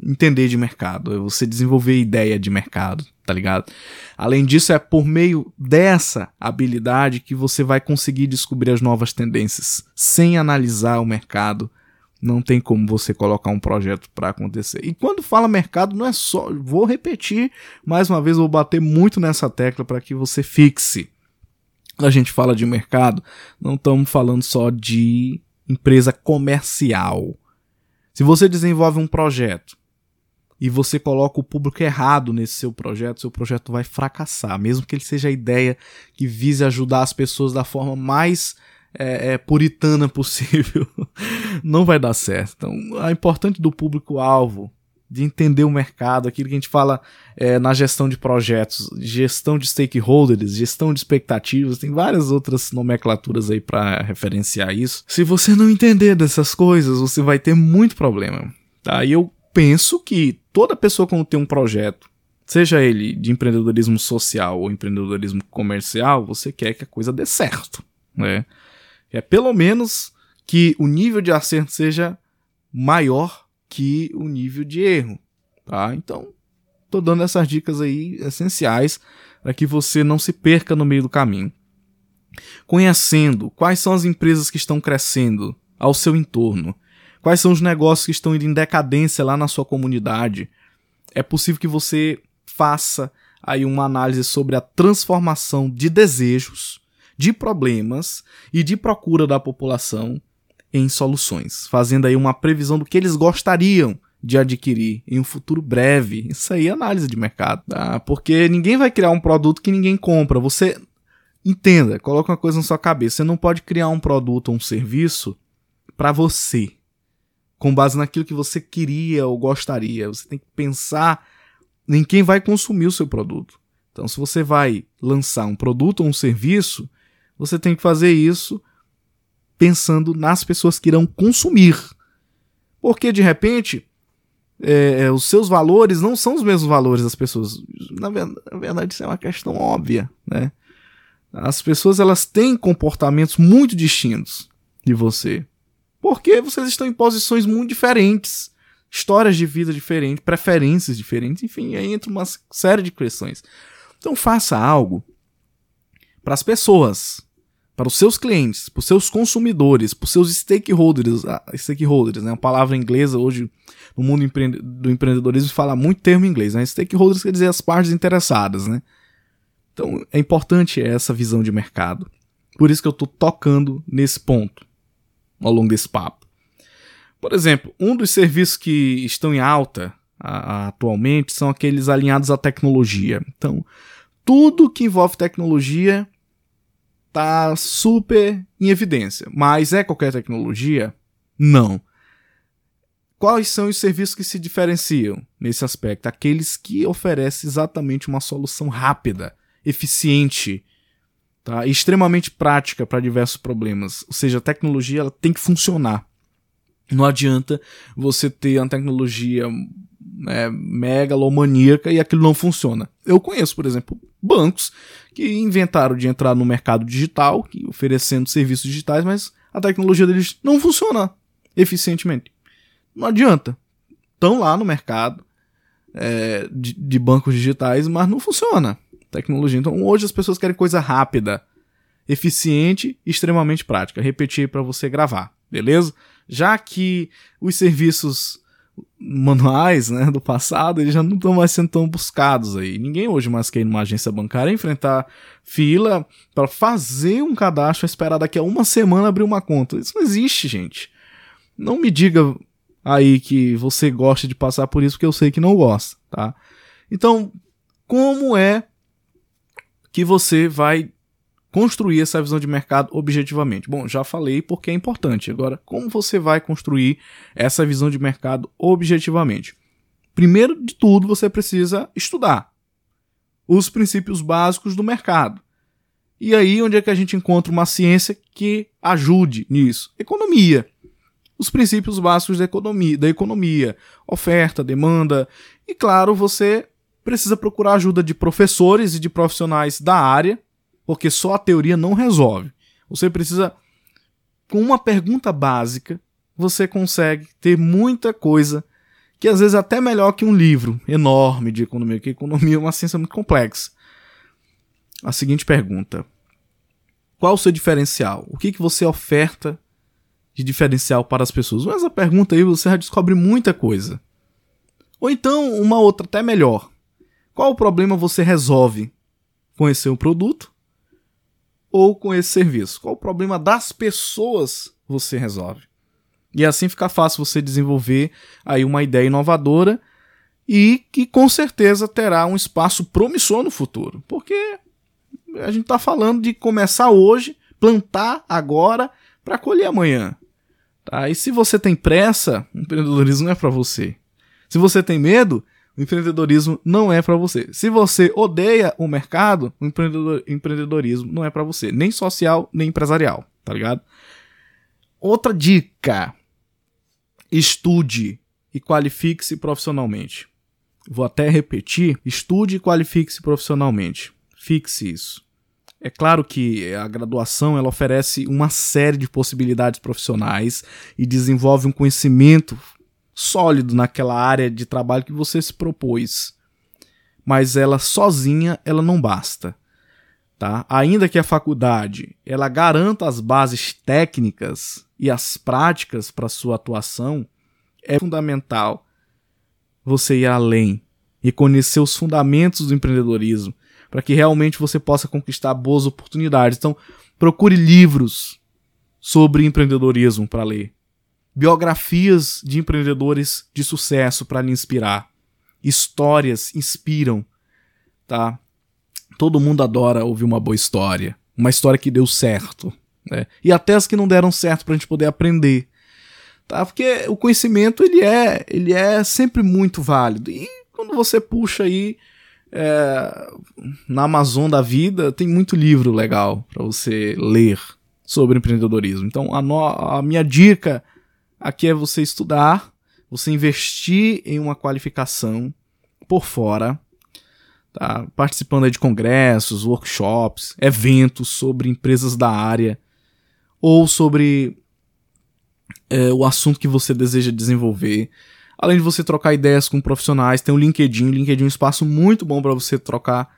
entender de mercado, é você desenvolver ideia de mercado, tá ligado? Além disso, é por meio dessa habilidade que você vai conseguir descobrir as novas tendências sem analisar o mercado não tem como você colocar um projeto para acontecer. E quando fala mercado, não é só. Vou repetir mais uma vez, vou bater muito nessa tecla para que você fixe. Quando a gente fala de mercado, não estamos falando só de empresa comercial. Se você desenvolve um projeto e você coloca o público errado nesse seu projeto, seu projeto vai fracassar, mesmo que ele seja a ideia que vise ajudar as pessoas da forma mais é, é, puritana possível, não vai dar certo. Então, a importante do público-alvo, de entender o mercado, aquilo que a gente fala é, na gestão de projetos, gestão de stakeholders, gestão de expectativas, tem várias outras nomenclaturas aí para referenciar isso. Se você não entender dessas coisas, você vai ter muito problema. Tá? E eu penso que toda pessoa quando tem um projeto, seja ele de empreendedorismo social ou empreendedorismo comercial, você quer que a coisa dê certo, né? É pelo menos que o nível de acerto seja maior que o nível de erro, tá? Então, tô dando essas dicas aí essenciais para que você não se perca no meio do caminho. Conhecendo quais são as empresas que estão crescendo ao seu entorno, quais são os negócios que estão indo em decadência lá na sua comunidade, é possível que você faça aí uma análise sobre a transformação de desejos de problemas e de procura da população em soluções, fazendo aí uma previsão do que eles gostariam de adquirir em um futuro breve. Isso aí é análise de mercado, tá? porque ninguém vai criar um produto que ninguém compra. Você entenda, coloca uma coisa na sua cabeça, você não pode criar um produto ou um serviço para você, com base naquilo que você queria ou gostaria. Você tem que pensar em quem vai consumir o seu produto. Então, se você vai lançar um produto ou um serviço, você tem que fazer isso pensando nas pessoas que irão consumir. Porque de repente é, é, os seus valores não são os mesmos valores das pessoas. Na verdade, isso é uma questão óbvia, né? As pessoas elas têm comportamentos muito distintos de você. Porque vocês estão em posições muito diferentes, histórias de vida diferentes, preferências diferentes, enfim, aí entra uma série de questões. Então faça algo para as pessoas, para os seus clientes, para os seus consumidores, para os seus stakeholders, ah, stakeholders, né? Uma palavra inglesa hoje no mundo do empreendedorismo fala muito termo em inglês, né? Stakeholders quer dizer as partes interessadas, né? Então é importante essa visão de mercado. Por isso que eu estou tocando nesse ponto ao longo desse papo. Por exemplo, um dos serviços que estão em alta a, a, atualmente são aqueles alinhados à tecnologia. Então, tudo que envolve tecnologia está super em evidência. Mas é qualquer tecnologia? Não. Quais são os serviços que se diferenciam nesse aspecto? Aqueles que oferecem exatamente uma solução rápida, eficiente, tá? e extremamente prática para diversos problemas. Ou seja, a tecnologia ela tem que funcionar. Não adianta você ter uma tecnologia né, megalomaníaca e aquilo não funciona. Eu conheço, por exemplo, bancos que inventaram de entrar no mercado digital, oferecendo serviços digitais, mas a tecnologia deles não funciona eficientemente. Não adianta. Estão lá no mercado é, de, de bancos digitais, mas não funciona tecnologia. Então hoje as pessoas querem coisa rápida, eficiente e extremamente prática. Repetir para você gravar, beleza? Já que os serviços manuais né, do passado, eles já não estão mais sendo tão buscados aí. Ninguém hoje mais quer ir numa agência bancária enfrentar fila para fazer um cadastro, esperar daqui a uma semana abrir uma conta. Isso não existe, gente. Não me diga aí que você gosta de passar por isso, porque eu sei que não gosta, tá? Então, como é que você vai construir essa visão de mercado objetivamente? Bom, já falei porque é importante. Agora, como você vai construir essa visão de mercado objetivamente? Primeiro de tudo, você precisa estudar os princípios básicos do mercado. E aí, onde é que a gente encontra uma ciência que ajude nisso? Economia. Os princípios básicos da economia, da economia, oferta, demanda. E claro, você precisa procurar ajuda de professores e de profissionais da área porque só a teoria não resolve. Você precisa, com uma pergunta básica, você consegue ter muita coisa que às vezes é até melhor que um livro enorme de economia, porque economia é uma ciência muito complexa. A seguinte pergunta: Qual o seu diferencial? O que, que você oferta de diferencial para as pessoas? Com essa pergunta aí você já descobre muita coisa. Ou então, uma outra até melhor. Qual o problema você resolve esse seu produto ou com esse serviço? Qual o problema das pessoas você resolve? E assim fica fácil você desenvolver aí uma ideia inovadora e que com certeza terá um espaço promissor no futuro, porque a gente está falando de começar hoje, plantar agora para colher amanhã. Tá? E se você tem pressa, empreendedorismo não é para você. Se você tem medo, empreendedorismo não é para você. Se você odeia o mercado, o empreendedor, empreendedorismo não é para você, nem social, nem empresarial, tá ligado? Outra dica: estude e qualifique-se profissionalmente. Vou até repetir: estude e qualifique-se profissionalmente. Fixe isso. É claro que a graduação ela oferece uma série de possibilidades profissionais e desenvolve um conhecimento sólido naquela área de trabalho que você se propôs. Mas ela sozinha, ela não basta. Tá? Ainda que a faculdade ela garanta as bases técnicas e as práticas para sua atuação, é fundamental você ir além e conhecer os fundamentos do empreendedorismo para que realmente você possa conquistar boas oportunidades. Então, procure livros sobre empreendedorismo para ler biografias de empreendedores de sucesso para lhe inspirar. Histórias inspiram, tá? Todo mundo adora ouvir uma boa história, uma história que deu certo, né? E até as que não deram certo para a gente poder aprender, tá? Porque o conhecimento ele é, ele é sempre muito válido. E quando você puxa aí é, na Amazon da vida tem muito livro legal para você ler sobre empreendedorismo. Então a, no, a minha dica Aqui é você estudar, você investir em uma qualificação por fora, tá? participando de congressos, workshops, eventos sobre empresas da área ou sobre é, o assunto que você deseja desenvolver. Além de você trocar ideias com profissionais, tem o LinkedIn. O LinkedIn é um espaço muito bom para você trocar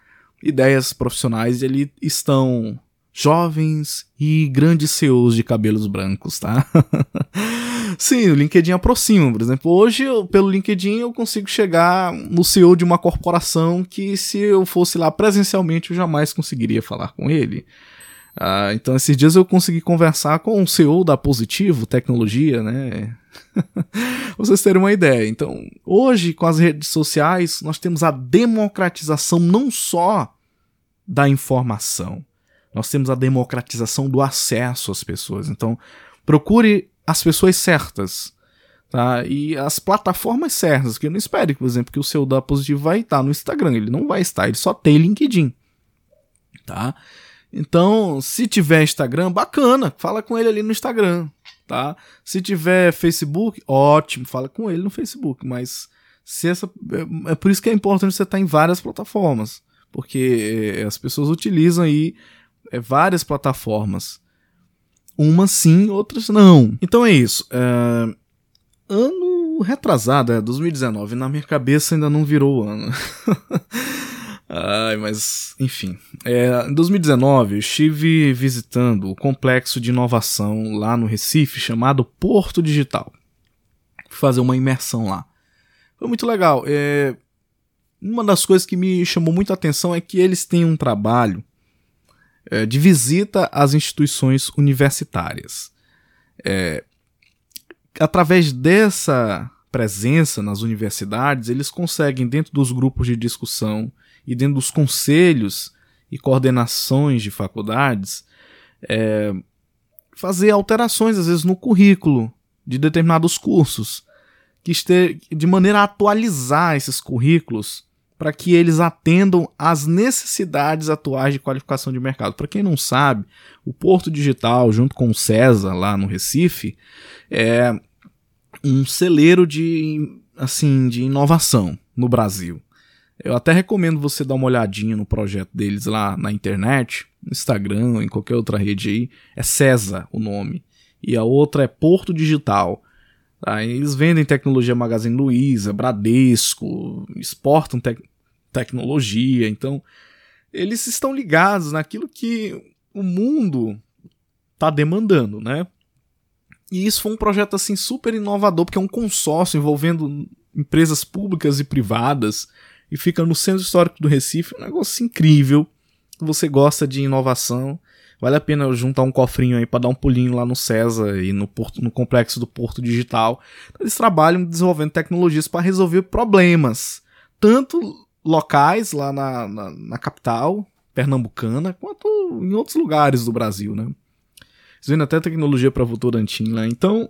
ideias profissionais e ali estão jovens e grandes CEOs de cabelos brancos, tá? Sim, o LinkedIn aproxima, por exemplo. Hoje, pelo LinkedIn, eu consigo chegar no CEO de uma corporação que, se eu fosse lá presencialmente, eu jamais conseguiria falar com ele. Ah, então, esses dias eu consegui conversar com o CEO da Positivo Tecnologia, né? vocês terem uma ideia. Então, hoje, com as redes sociais, nós temos a democratização não só da informação, nós temos a democratização do acesso às pessoas. Então, procure as pessoas certas. Tá? E as plataformas certas, que eu não espere, por exemplo, que o seu da positivo vai estar no Instagram, ele não vai estar, ele só tem LinkedIn. Tá? Então, se tiver Instagram, bacana, fala com ele ali no Instagram, tá? Se tiver Facebook, ótimo, fala com ele no Facebook, mas se essa é, é por isso que é importante você estar em várias plataformas, porque é, as pessoas utilizam aí é, várias plataformas. Umas sim, outras não. Então é isso. É, ano retrasado, é 2019, na minha cabeça ainda não virou ano. Ai, mas, enfim. É, em 2019, eu estive visitando o complexo de inovação lá no Recife chamado Porto Digital. Fui fazer uma imersão lá. Foi muito legal. É, uma das coisas que me chamou muita atenção é que eles têm um trabalho é, de visita às instituições universitárias. É, através dessa presença nas universidades, eles conseguem, dentro dos grupos de discussão e dentro dos conselhos e coordenações de faculdades, é, fazer alterações, às vezes, no currículo de determinados cursos, que este, de maneira a atualizar esses currículos para que eles atendam às necessidades atuais de qualificação de mercado. Para quem não sabe, o Porto Digital, junto com o César, lá no Recife, é um celeiro de, assim, de inovação no Brasil. Eu até recomendo você dar uma olhadinha no projeto deles lá na internet, no Instagram, em qualquer outra rede aí. É César o nome. E a outra é Porto Digital. Tá? Eles vendem tecnologia Magazine Luiza, Bradesco, exportam te tecnologia. Então, eles estão ligados naquilo que o mundo está demandando, né? E isso foi um projeto assim super inovador, porque é um consórcio envolvendo empresas públicas e privadas e fica no centro histórico do Recife. Um negócio incrível. Você gosta de inovação. Vale a pena juntar um cofrinho aí para dar um pulinho lá no César e no, porto, no complexo do Porto Digital. Eles trabalham desenvolvendo tecnologias para resolver problemas, tanto locais lá na, na, na, capital pernambucana, quanto em outros lugares do Brasil, né? Vendem até tecnologia para Votorantim lá. Então,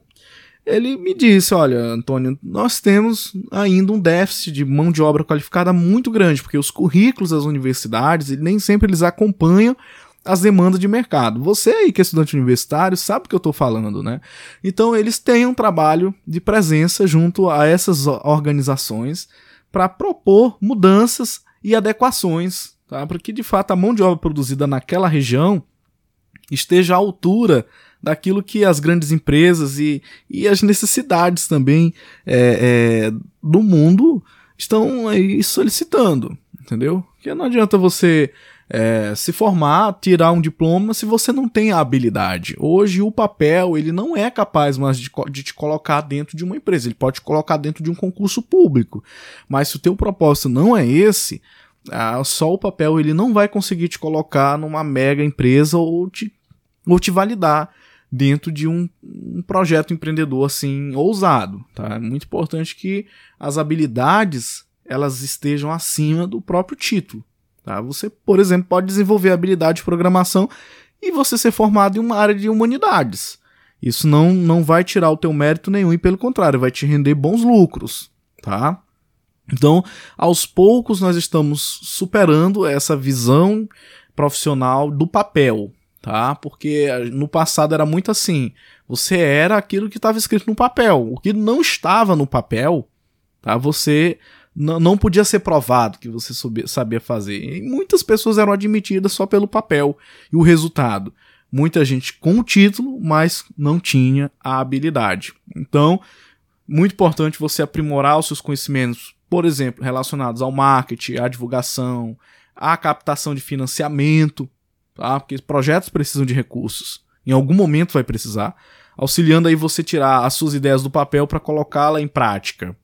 ele me disse: Olha, Antônio, nós temos ainda um déficit de mão de obra qualificada muito grande, porque os currículos das universidades nem sempre eles acompanham as demandas de mercado. Você aí que é estudante universitário sabe o que eu estou falando, né? Então eles têm um trabalho de presença junto a essas organizações para propor mudanças e adequações, tá? Para que de fato a mão de obra produzida naquela região esteja à altura daquilo que as grandes empresas e, e as necessidades também é, é, do mundo estão aí solicitando, entendeu? Porque não adianta você é, se formar, tirar um diploma se você não tem a habilidade. Hoje o papel ele não é capaz mais de, de, te colocar dentro de uma empresa, ele pode te colocar dentro de um concurso público. Mas se o teu propósito não é esse, ah, só o papel ele não vai conseguir te colocar numa mega empresa ou te, ou te validar dentro de um, um, projeto empreendedor assim ousado, tá? É muito importante que as habilidades elas estejam acima do próprio título, tá? Você, por exemplo, pode desenvolver habilidade de programação e você ser formado em uma área de humanidades. Isso não, não vai tirar o teu mérito nenhum e pelo contrário, vai te render bons lucros, tá? Então, aos poucos nós estamos superando essa visão profissional do papel, tá? Porque no passado era muito assim, você era aquilo que estava escrito no papel. O que não estava no papel, tá? Você não podia ser provado que você sabia fazer. E muitas pessoas eram admitidas só pelo papel. E o resultado? Muita gente com o título, mas não tinha a habilidade. Então, muito importante você aprimorar os seus conhecimentos, por exemplo, relacionados ao marketing, à divulgação, à captação de financiamento, tá? Porque projetos precisam de recursos. Em algum momento vai precisar, auxiliando aí você tirar as suas ideias do papel para colocá-la em prática.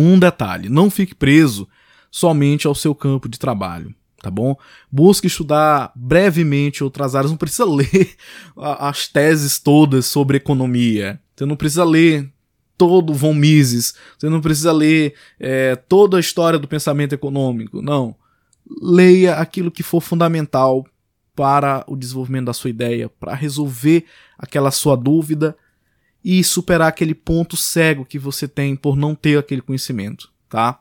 Um detalhe, não fique preso somente ao seu campo de trabalho tá bom? Busque estudar brevemente outras áreas, não precisa ler as teses todas sobre economia. Você não precisa ler todo von Mises, você não precisa ler é, toda a história do pensamento econômico, não. Leia aquilo que for fundamental para o desenvolvimento da sua ideia, para resolver aquela sua dúvida e superar aquele ponto cego que você tem por não ter aquele conhecimento, tá?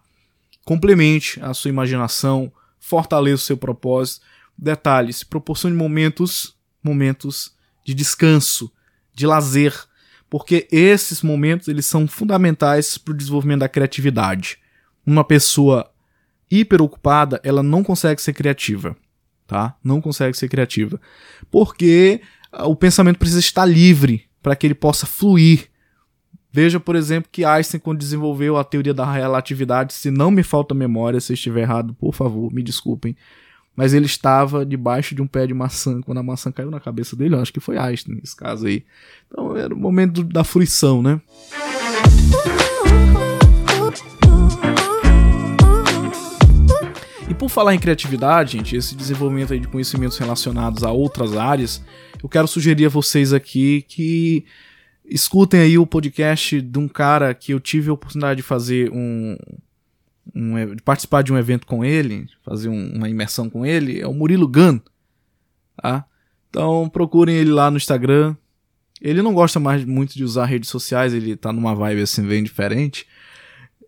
Complemente a sua imaginação, fortaleça o seu propósito. Detalhe, se proporcione momentos, momentos de descanso, de lazer, porque esses momentos eles são fundamentais para o desenvolvimento da criatividade. Uma pessoa hiper ocupada, ela não consegue ser criativa, tá? Não consegue ser criativa, porque o pensamento precisa estar livre para que ele possa fluir. Veja, por exemplo, que Einstein, quando desenvolveu a teoria da relatividade, se não me falta memória, se estiver errado, por favor, me desculpem. Mas ele estava debaixo de um pé de maçã, quando a maçã caiu na cabeça dele, eu acho que foi Einstein nesse caso aí. Então era o momento da fruição, né? E por falar em criatividade, gente, esse desenvolvimento aí de conhecimentos relacionados a outras áreas, eu quero sugerir a vocês aqui que escutem aí o podcast de um cara que eu tive a oportunidade de fazer um, um de participar de um evento com ele, fazer um, uma imersão com ele, é o Murilo Gun, tá? Então procurem ele lá no Instagram. Ele não gosta mais muito de usar redes sociais, ele tá numa vibe assim bem diferente.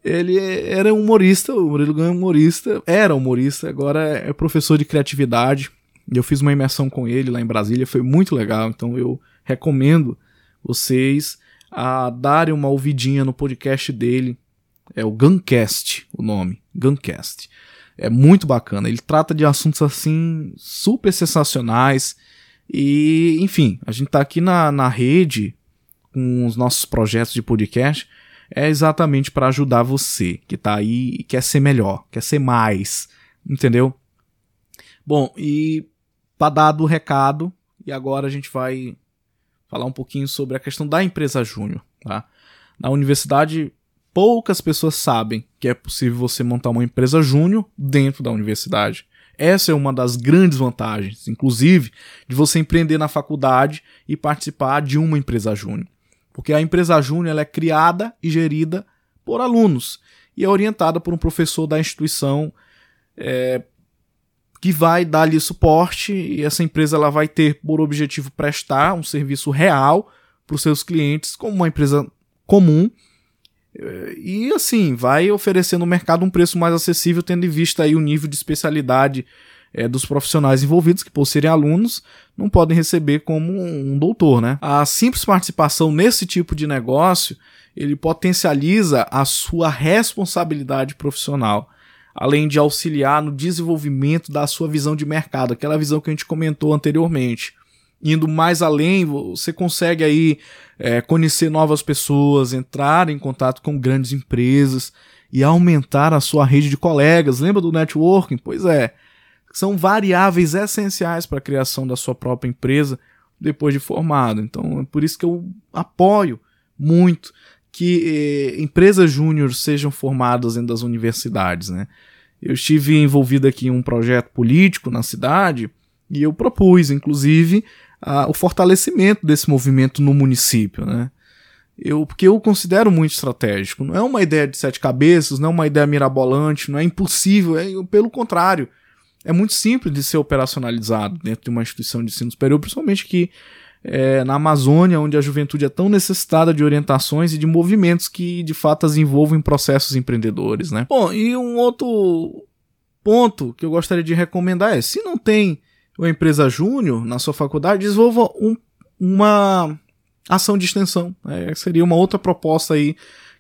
Ele era humorista, o Murilo Gun é humorista, era humorista, agora é professor de criatividade. Eu fiz uma imersão com ele lá em Brasília, foi muito legal, então eu recomendo vocês a darem uma ouvidinha no podcast dele. É o Guncast, o nome, Guncast. É muito bacana. Ele trata de assuntos assim super sensacionais. E, enfim, a gente tá aqui na, na rede com os nossos projetos de podcast. É exatamente para ajudar você que tá aí e quer ser melhor, quer ser mais. Entendeu? Bom, e tá dado o recado. E agora a gente vai falar um pouquinho sobre a questão da empresa júnior. Tá? Na universidade, poucas pessoas sabem que é possível você montar uma empresa júnior dentro da universidade. Essa é uma das grandes vantagens, inclusive, de você empreender na faculdade e participar de uma empresa júnior. Porque a empresa júnior é criada e gerida por alunos e é orientada por um professor da instituição é, que vai dar lhe suporte e essa empresa ela vai ter por objetivo prestar um serviço real para os seus clientes como uma empresa comum e assim vai oferecer no mercado um preço mais acessível tendo em vista aí o nível de especialidade é, dos profissionais envolvidos que por serem alunos não podem receber como um doutor, né? A simples participação nesse tipo de negócio ele potencializa a sua responsabilidade profissional além de auxiliar no desenvolvimento da sua visão de mercado, aquela visão que a gente comentou anteriormente. Indo mais além, você consegue aí é, conhecer novas pessoas, entrar em contato com grandes empresas e aumentar a sua rede de colegas. Lembra do networking? Pois é, são variáveis essenciais para a criação da sua própria empresa depois de formado. Então é por isso que eu apoio muito que eh, empresas júnior sejam formadas dentro das universidades, né? Eu estive envolvido aqui em um projeto político na cidade e eu propus, inclusive, a, o fortalecimento desse movimento no município, né? Eu, porque eu considero muito estratégico. Não é uma ideia de sete cabeças, não é uma ideia mirabolante, não é impossível, é pelo contrário. É muito simples de ser operacionalizado dentro de uma instituição de ensino superior, principalmente que é, na Amazônia, onde a juventude é tão necessitada de orientações e de movimentos que de fato as envolvem em processos empreendedores, né? Bom, e um outro ponto que eu gostaria de recomendar é: se não tem uma empresa júnior na sua faculdade, desenvolva um, uma ação de extensão. Né? Seria uma outra proposta aí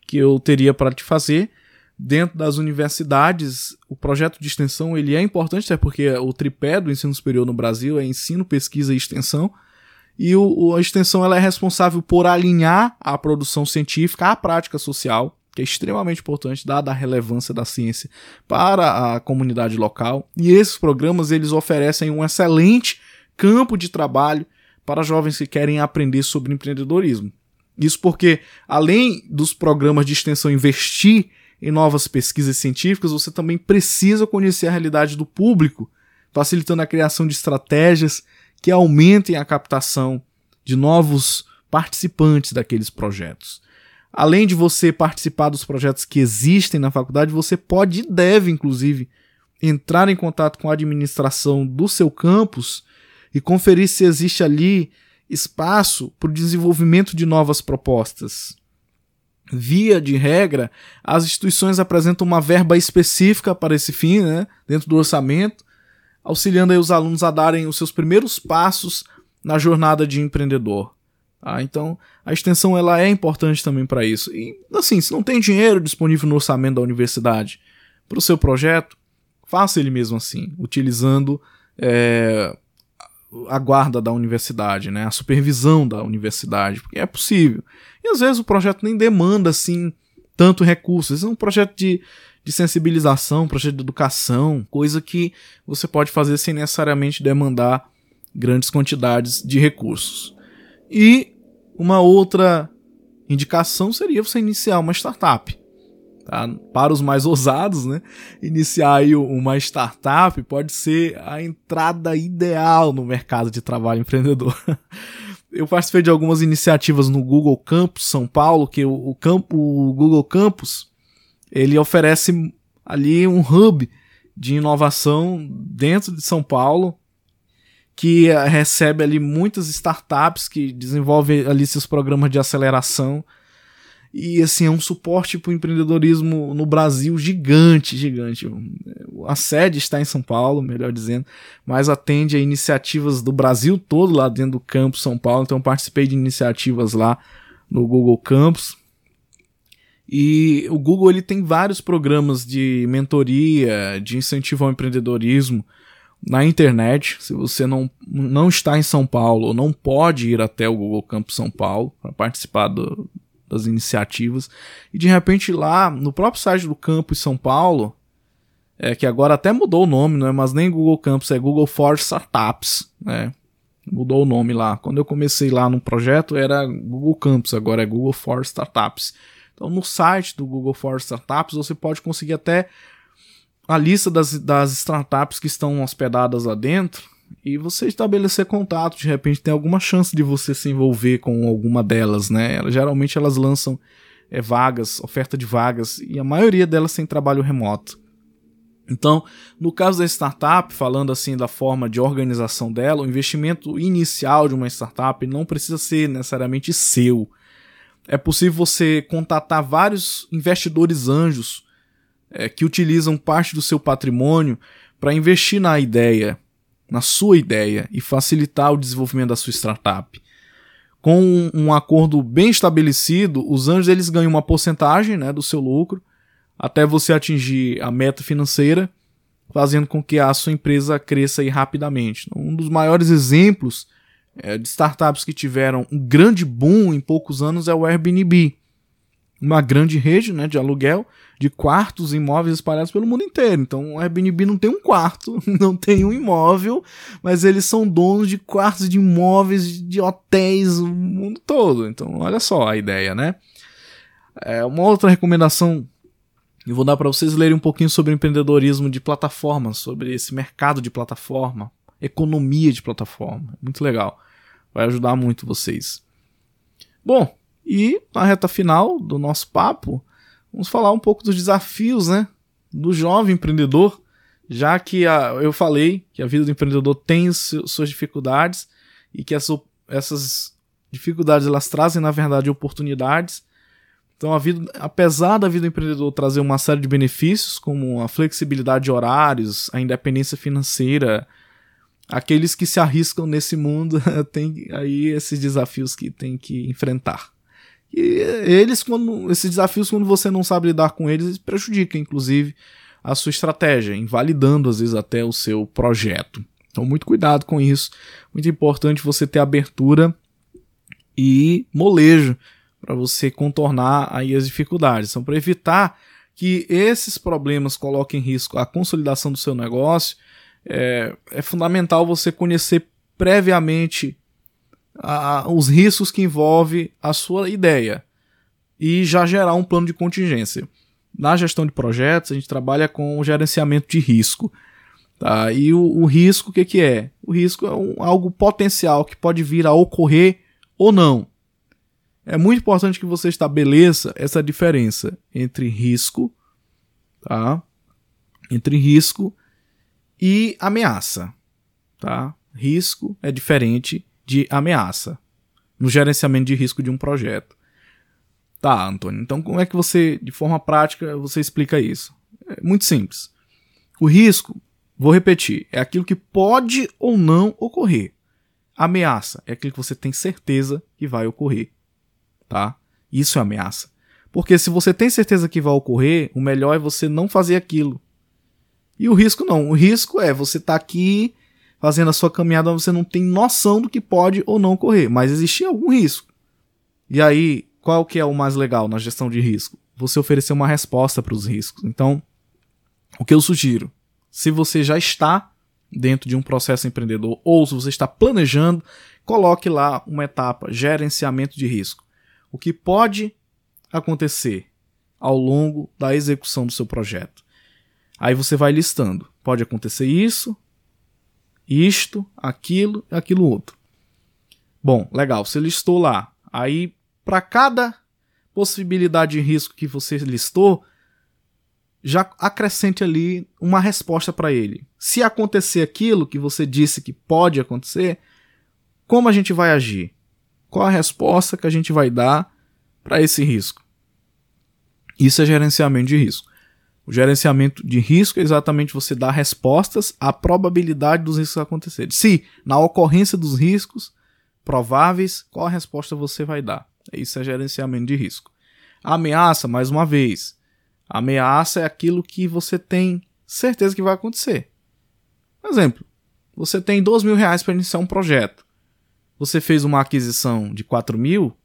que eu teria para te fazer. Dentro das universidades, o projeto de extensão ele é importante, até porque o tripé do ensino superior no Brasil é ensino, pesquisa e extensão e o, a extensão ela é responsável por alinhar a produção científica à prática social. que é extremamente importante, dada a relevância da ciência para a comunidade local. E esses programas eles oferecem um excelente campo de trabalho para jovens que querem aprender sobre empreendedorismo. Isso porque, além dos programas de extensão investir em novas pesquisas científicas, você também precisa conhecer a realidade do público, facilitando a criação de estratégias que aumentem a captação de novos participantes daqueles projetos. Além de você participar dos projetos que existem na faculdade, você pode e deve, inclusive, entrar em contato com a administração do seu campus e conferir se existe ali espaço para o desenvolvimento de novas propostas. Via de regra, as instituições apresentam uma verba específica para esse fim, né, dentro do orçamento, auxiliando os alunos a darem os seus primeiros passos na jornada de empreendedor. Tá? Então, a extensão ela é importante também para isso. E, assim, se não tem dinheiro disponível no orçamento da universidade para o seu projeto, faça ele mesmo assim, utilizando é, a guarda da universidade, né? a supervisão da universidade, porque é possível. E às vezes o projeto nem demanda assim tanto recurso. É um projeto de, de sensibilização, projeto de educação, coisa que você pode fazer sem necessariamente demandar grandes quantidades de recursos. E uma outra indicação seria você iniciar uma startup. Tá? Para os mais ousados, né? iniciar uma startup pode ser a entrada ideal no mercado de trabalho empreendedor. Eu participei de algumas iniciativas no Google Campus São Paulo, que o, o, campo, o Google Campus ele oferece ali um hub de inovação dentro de São Paulo, que eh, recebe ali muitas startups que desenvolvem ali seus programas de aceleração. E assim, é um suporte para o empreendedorismo no Brasil gigante, gigante. A sede está em São Paulo, melhor dizendo, mas atende a iniciativas do Brasil todo lá dentro do campus São Paulo. Então participei de iniciativas lá no Google Campus. E o Google ele tem vários programas de mentoria, de incentivo ao empreendedorismo na internet. Se você não, não está em São Paulo ou não pode ir até o Google Campus São Paulo para participar do, das iniciativas, e de repente lá no próprio site do Campus São Paulo, é, que agora até mudou o nome, não é mas nem Google Campus, é Google for Startups, né? Mudou o nome lá. Quando eu comecei lá no projeto era Google Campus, agora é Google for Startups. Então no site do Google for Startups você pode conseguir até a lista das, das startups que estão hospedadas lá dentro e você estabelecer contato, de repente tem alguma chance de você se envolver com alguma delas, né? Geralmente elas lançam é, vagas, oferta de vagas, e a maioria delas tem trabalho remoto. Então, no caso da startup, falando assim da forma de organização dela, o investimento inicial de uma startup não precisa ser necessariamente seu. É possível você contatar vários investidores anjos é, que utilizam parte do seu patrimônio para investir na ideia, na sua ideia e facilitar o desenvolvimento da sua startup. Com um, acordo bem estabelecido, os anjos eles ganham uma porcentagem né, do seu lucro até você atingir a meta financeira, fazendo com que a sua empresa cresça rapidamente. Um dos maiores exemplos é, de startups que tiveram um grande boom em poucos anos é o Airbnb uma grande rede né, de aluguel de quartos imóveis espalhados pelo mundo inteiro. Então o Airbnb não tem um quarto, não tem um imóvel, mas eles são donos de quartos de imóveis, de hotéis, o mundo todo. Então olha só a ideia, né? É, uma outra recomendação eu vou dar para vocês lerem um pouquinho sobre empreendedorismo de plataforma, sobre esse mercado de plataforma, economia de plataforma. Muito legal. Vai ajudar muito vocês. Bom, e na reta final do nosso papo, vamos falar um pouco dos desafios, né, do jovem empreendedor, já que a, eu falei que a vida do empreendedor tem suas dificuldades e que essa, essas dificuldades elas trazem na verdade oportunidades. Então a vida, apesar da vida do empreendedor trazer uma série de benefícios, como a flexibilidade de horários, a independência financeira, aqueles que se arriscam nesse mundo têm aí esses desafios que tem que enfrentar. E eles, quando esses desafios, quando você não sabe lidar com eles, prejudica, inclusive, a sua estratégia, invalidando às vezes até o seu projeto. Então, muito cuidado com isso. Muito importante você ter abertura e molejo para você contornar aí as dificuldades. Então, para evitar que esses problemas coloquem em risco a consolidação do seu negócio, é, é fundamental você conhecer previamente a, os riscos que envolve a sua ideia e já gerar um plano de contingência. Na gestão de projetos, a gente trabalha com o gerenciamento de risco. Tá? E o, o risco, o que, que é? O risco é um, algo potencial que pode vir a ocorrer ou não. É muito importante que você estabeleça essa diferença entre risco, tá? Entre risco e ameaça, tá? Risco é diferente de ameaça no gerenciamento de risco de um projeto. Tá, Antônio. Então, como é que você, de forma prática, você explica isso? É muito simples. O risco, vou repetir, é aquilo que pode ou não ocorrer. Ameaça é aquilo que você tem certeza que vai ocorrer tá? Isso é ameaça. Porque se você tem certeza que vai ocorrer, o melhor é você não fazer aquilo. E o risco não. O risco é você tá aqui fazendo a sua caminhada, você não tem noção do que pode ou não ocorrer, mas existe algum risco. E aí, qual que é o mais legal na gestão de risco? Você oferecer uma resposta para os riscos. Então, o que eu sugiro? Se você já está dentro de um processo empreendedor ou se você está planejando, coloque lá uma etapa gerenciamento de risco o que pode acontecer ao longo da execução do seu projeto. Aí você vai listando. Pode acontecer isso, isto, aquilo, aquilo outro. Bom, legal, você listou lá. Aí, para cada possibilidade de risco que você listou, já acrescente ali uma resposta para ele. Se acontecer aquilo que você disse que pode acontecer, como a gente vai agir? Qual a resposta que a gente vai dar para esse risco? Isso é gerenciamento de risco. O gerenciamento de risco é exatamente você dar respostas à probabilidade dos riscos acontecerem. Se, na ocorrência dos riscos prováveis, qual a resposta você vai dar? Isso é gerenciamento de risco. Ameaça, mais uma vez, ameaça é aquilo que você tem certeza que vai acontecer. Por exemplo, você tem dois mil reais para iniciar um projeto você fez uma aquisição de 4 mil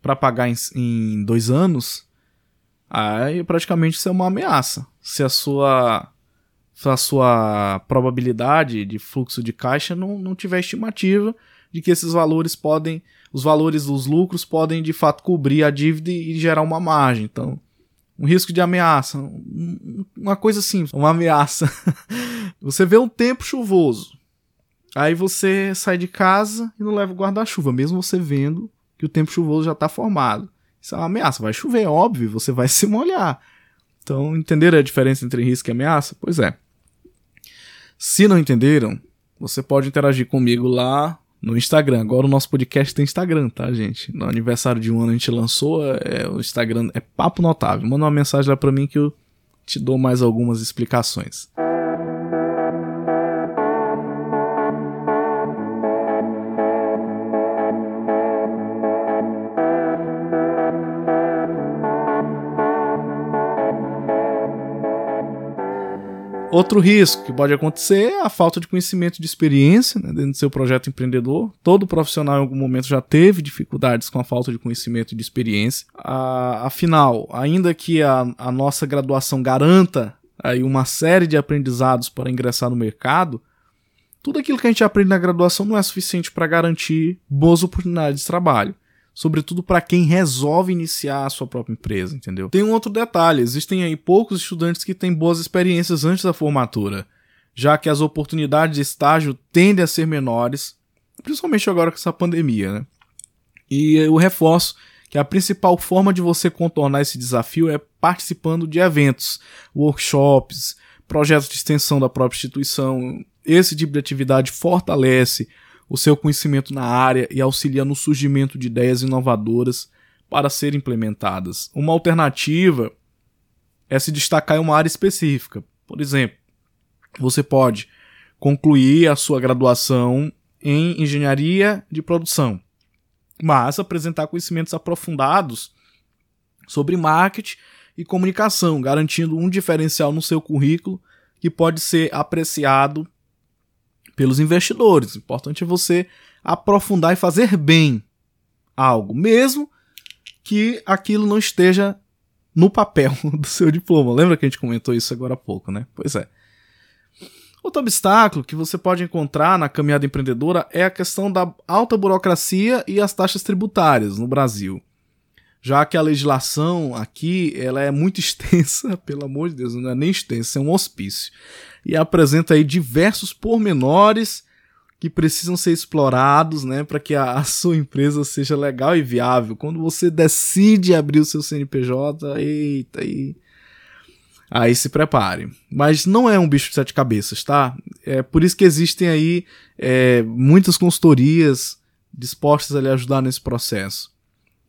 para pagar em, em dois anos, aí praticamente isso é uma ameaça. Se a sua, se a sua probabilidade de fluxo de caixa não, não tiver estimativa de que esses valores podem, os valores dos lucros podem de fato cobrir a dívida e gerar uma margem. Então, um risco de ameaça, uma coisa assim, uma ameaça. Você vê um tempo chuvoso, Aí você sai de casa e não leva o guarda-chuva, mesmo você vendo que o tempo chuvoso já está formado. Isso é uma ameaça. Vai chover, óbvio, você vai se molhar. Então, entenderam a diferença entre risco e ameaça? Pois é. Se não entenderam, você pode interagir comigo lá no Instagram. Agora o nosso podcast tem Instagram, tá, gente? No aniversário de um ano a gente lançou, é, o Instagram é Papo Notável. Manda uma mensagem lá pra mim que eu te dou mais algumas explicações. Outro risco que pode acontecer é a falta de conhecimento de experiência né, dentro do seu projeto empreendedor. Todo profissional em algum momento já teve dificuldades com a falta de conhecimento e de experiência. Ah, afinal, ainda que a, a nossa graduação garanta aí uma série de aprendizados para ingressar no mercado, tudo aquilo que a gente aprende na graduação não é suficiente para garantir boas oportunidades de trabalho sobretudo para quem resolve iniciar a sua própria empresa, entendeu? Tem um outro detalhe: existem aí poucos estudantes que têm boas experiências antes da formatura, já que as oportunidades de estágio tendem a ser menores, principalmente agora com essa pandemia, né? E eu reforço que a principal forma de você contornar esse desafio é participando de eventos, workshops, projetos de extensão da própria instituição. Esse tipo de atividade fortalece o seu conhecimento na área e auxilia no surgimento de ideias inovadoras para serem implementadas. Uma alternativa é se destacar em uma área específica. Por exemplo, você pode concluir a sua graduação em engenharia de produção, mas apresentar conhecimentos aprofundados sobre marketing e comunicação, garantindo um diferencial no seu currículo que pode ser apreciado pelos investidores. O importante é você aprofundar e fazer bem algo, mesmo que aquilo não esteja no papel do seu diploma. Lembra que a gente comentou isso agora há pouco, né? Pois é. Outro obstáculo que você pode encontrar na caminhada empreendedora é a questão da alta burocracia e as taxas tributárias no Brasil. Já que a legislação aqui ela é muito extensa, pelo amor de Deus, não é nem extensa, é um hospício. E apresenta aí diversos pormenores que precisam ser explorados, né, para que a, a, sua empresa seja legal e viável. Quando você decide abrir o seu CNPJ, eita, aí, aí se prepare. Mas não é um bicho de sete cabeças, tá? É por isso que existem aí é, muitas consultorias dispostas a lhe ajudar nesse processo.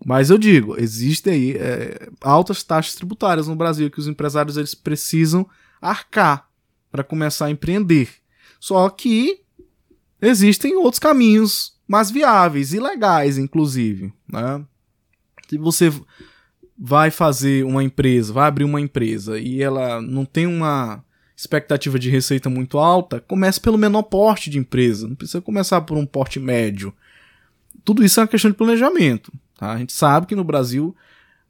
Mas eu digo, existem aí é, altas taxas tributárias no Brasil que os empresários eles precisam arcar para começar a empreender. Só que Existem outros caminhos mais viáveis e legais, inclusive. Né? Se você vai fazer uma empresa, vai abrir uma empresa e ela não tem uma expectativa de receita muito alta, comece pelo menor porte de empresa. Não precisa começar por um porte médio. Tudo isso é uma questão de planejamento. Tá? A gente sabe que no Brasil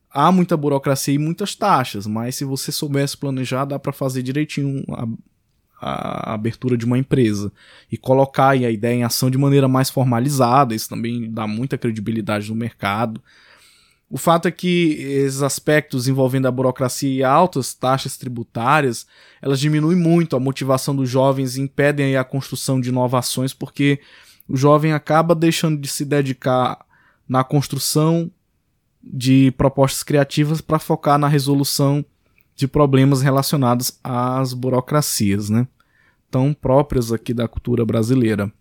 há muita burocracia e muitas taxas, mas se você soubesse planejar, dá para fazer direitinho a abertura de uma empresa e colocar a ideia em ação de maneira mais formalizada, isso também dá muita credibilidade no mercado. O fato é que esses aspectos envolvendo a burocracia e altas taxas tributárias, elas diminuem muito a motivação dos jovens e impedem a construção de inovações, porque o jovem acaba deixando de se dedicar na construção de propostas criativas para focar na resolução de problemas relacionados às burocracias, né? Tão próprias aqui da cultura brasileira.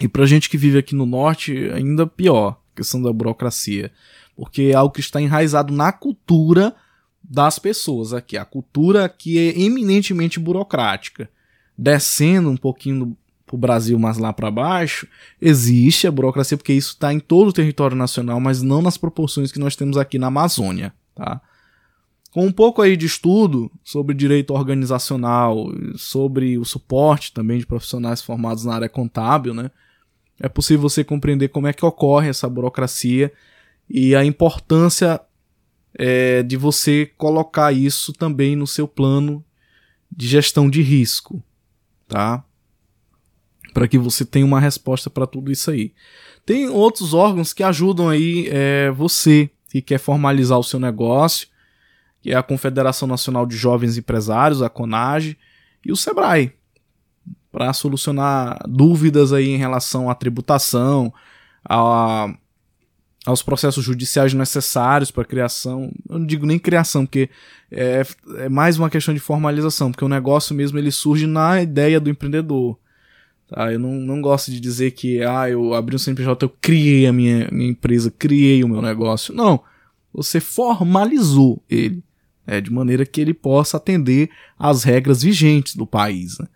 E pra gente que vive aqui no norte, ainda pior, a questão da burocracia. Porque é algo que está enraizado na cultura das pessoas aqui. A cultura aqui é eminentemente burocrática. Descendo um pouquinho pro Brasil mais lá para baixo, existe a burocracia, porque isso está em todo o território nacional, mas não nas proporções que nós temos aqui na Amazônia, tá? Com um pouco aí de estudo sobre direito organizacional, sobre o suporte também de profissionais formados na área contábil, né? É possível você compreender como é que ocorre essa burocracia e a importância é, de você colocar isso também no seu plano de gestão de risco, tá? Para que você tenha uma resposta para tudo isso aí. Tem outros órgãos que ajudam aí é, você que quer formalizar o seu negócio que é a Confederação Nacional de Jovens Empresários, a CONAGE, e o SEBRAE, para solucionar dúvidas aí em relação à tributação, a, aos processos judiciais necessários para criação. Eu não digo nem criação, porque é, é, mais uma questão de formalização, porque o negócio mesmo ele surge na ideia do empreendedor. Tá? Eu não, não gosto de dizer que ah, eu abri um CNPJ, eu criei a minha, minha empresa, criei o meu negócio. Não. Você formalizou ele é, de maneira que ele possa atender às regras vigentes do país. Né?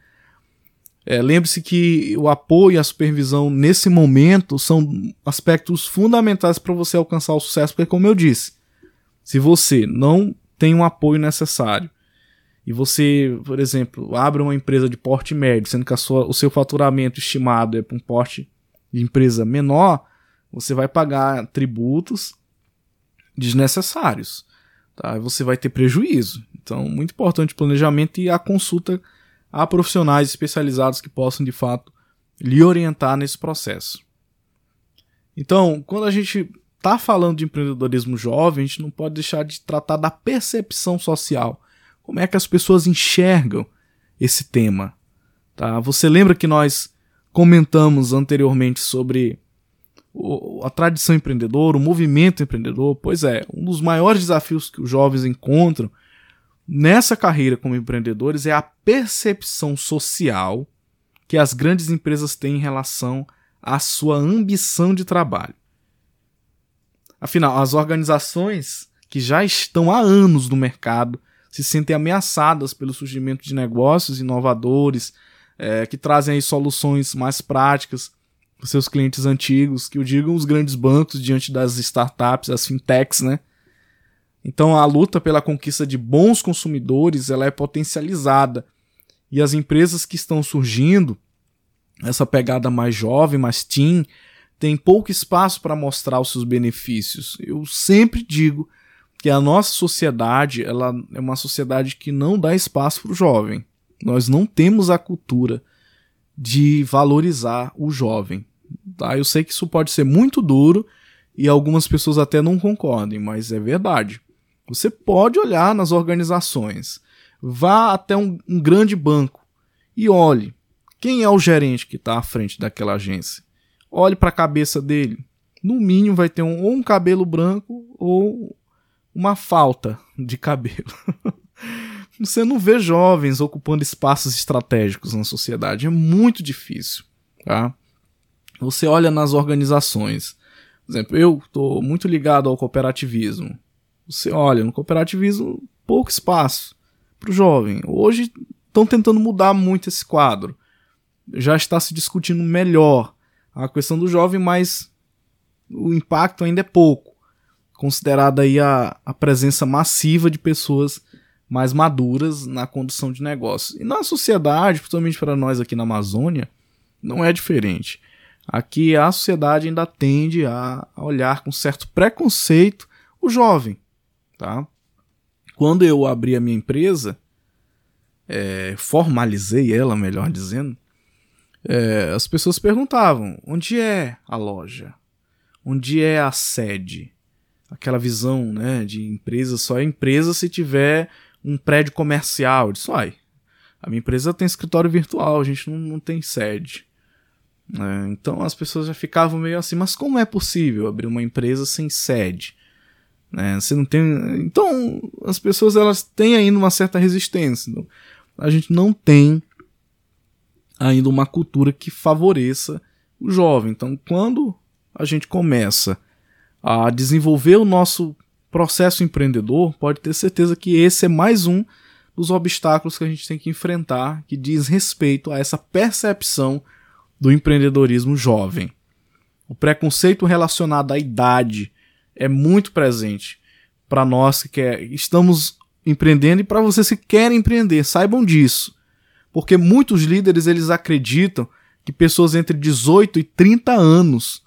É, Lembre-se que o apoio e a supervisão nesse momento são aspectos fundamentais para você alcançar o sucesso, porque, como eu disse, se você não tem um apoio necessário e você, por exemplo, abre uma empresa de porte médio, sendo que sua, o seu faturamento estimado é para um porte de empresa menor, você vai pagar tributos desnecessários tá? você vai ter prejuízo. Então, muito importante o planejamento e a consulta a profissionais especializados que possam, de fato, lhe orientar nesse processo. Então, quando a gente está falando de empreendedorismo jovem, a gente não pode deixar de tratar da percepção social. Como é que as pessoas enxergam esse tema? Tá? Você lembra que nós comentamos anteriormente sobre a tradição empreendedora, o movimento empreendedor, pois é, um dos maiores desafios que os jovens encontram nessa carreira como empreendedores é a percepção social que as grandes empresas têm em relação à sua ambição de trabalho. Afinal, as organizações que já estão há anos no mercado se sentem ameaçadas pelo surgimento de negócios inovadores é, que trazem soluções mais práticas seus clientes antigos, que o digam os grandes bancos diante das startups, as fintechs, né? Então a luta pela conquista de bons consumidores ela é potencializada e as empresas que estão surgindo, essa pegada mais jovem, mais teen, tem pouco espaço para mostrar os seus benefícios. Eu sempre digo que a nossa sociedade ela é uma sociedade que não dá espaço para o jovem. Nós não temos a cultura de valorizar o jovem. Tá? Eu sei que isso pode ser muito duro e algumas pessoas até não concordem, mas é verdade. Você pode olhar nas organizações, vá até um, um grande banco e olhe quem é o gerente que está à frente daquela agência. Olhe para a cabeça dele. No mínimo vai ter um, ou um cabelo branco ou uma falta de cabelo. Você não vê jovens ocupando espaços estratégicos na sociedade. É muito difícil. Tá? Você olha nas organizações. Por exemplo, eu estou muito ligado ao cooperativismo. Você olha, no cooperativismo, pouco espaço para o jovem. Hoje estão tentando mudar muito esse quadro. Já está se discutindo melhor a questão do jovem, mas o impacto ainda é pouco, considerada aí a, a presença massiva de pessoas mais maduras na condução de negócios. E na sociedade, principalmente para nós aqui na Amazônia, não é diferente. Aqui a sociedade ainda tende a olhar com certo preconceito o jovem, tá? Quando eu abri a minha empresa, é, formalizei ela, melhor dizendo, é, as pessoas perguntavam: onde é a loja? Onde é a sede? Aquela visão né, de empresa só é empresa se tiver um prédio comercial. Eu disse: ai, a minha empresa tem escritório virtual, a gente não, não tem sede. É, então as pessoas já ficavam meio assim: mas como é possível abrir uma empresa sem sede? Né? Você não tem. Então as pessoas elas têm ainda uma certa resistência. Então, a gente não tem ainda uma cultura que favoreça o jovem. Então, quando a gente começa a desenvolver o nosso processo empreendedor, pode ter certeza que esse é mais um dos obstáculos que a gente tem que enfrentar, que diz respeito a essa percepção do empreendedorismo jovem. O preconceito relacionado à idade é muito presente para nós que quer, estamos empreendendo e para vocês que querem empreender, saibam disso. Porque muitos líderes eles acreditam que pessoas entre 18 e 30 anos,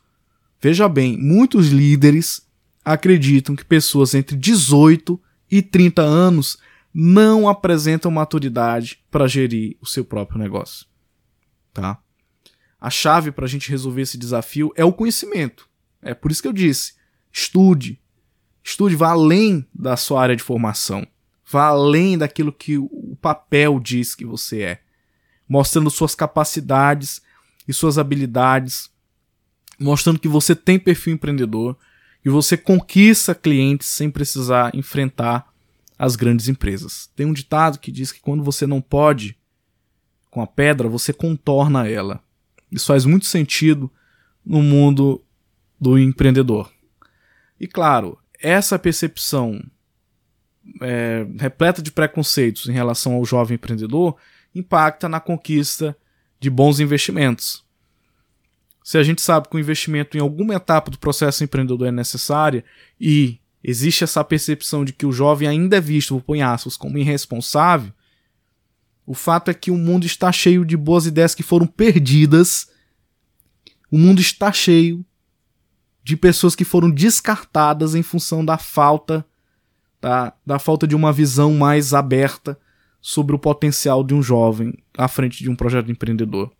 veja bem, muitos líderes acreditam que pessoas entre 18 e 30 anos não apresentam maturidade para gerir o seu próprio negócio. Tá? A chave para a gente resolver esse desafio é o conhecimento. É por isso que eu disse: estude. Estude, vá além da sua área de formação. Vá além daquilo que o papel diz que você é, mostrando suas capacidades e suas habilidades, mostrando que você tem perfil empreendedor e você conquista clientes sem precisar enfrentar as grandes empresas. Tem um ditado que diz que quando você não pode com a pedra, você contorna ela. Isso faz muito sentido no mundo do empreendedor. E claro, essa percepção é, repleta de preconceitos em relação ao jovem empreendedor impacta na conquista de bons investimentos. Se a gente sabe que o investimento em alguma etapa do processo empreendedor é necessária e existe essa percepção de que o jovem ainda é visto, vou aspas, como irresponsável, o fato é que o mundo está cheio de boas ideias que foram perdidas. O mundo está cheio de pessoas que foram descartadas em função da falta tá? da falta de uma visão mais aberta sobre o potencial de um jovem à frente de um projeto empreendedor.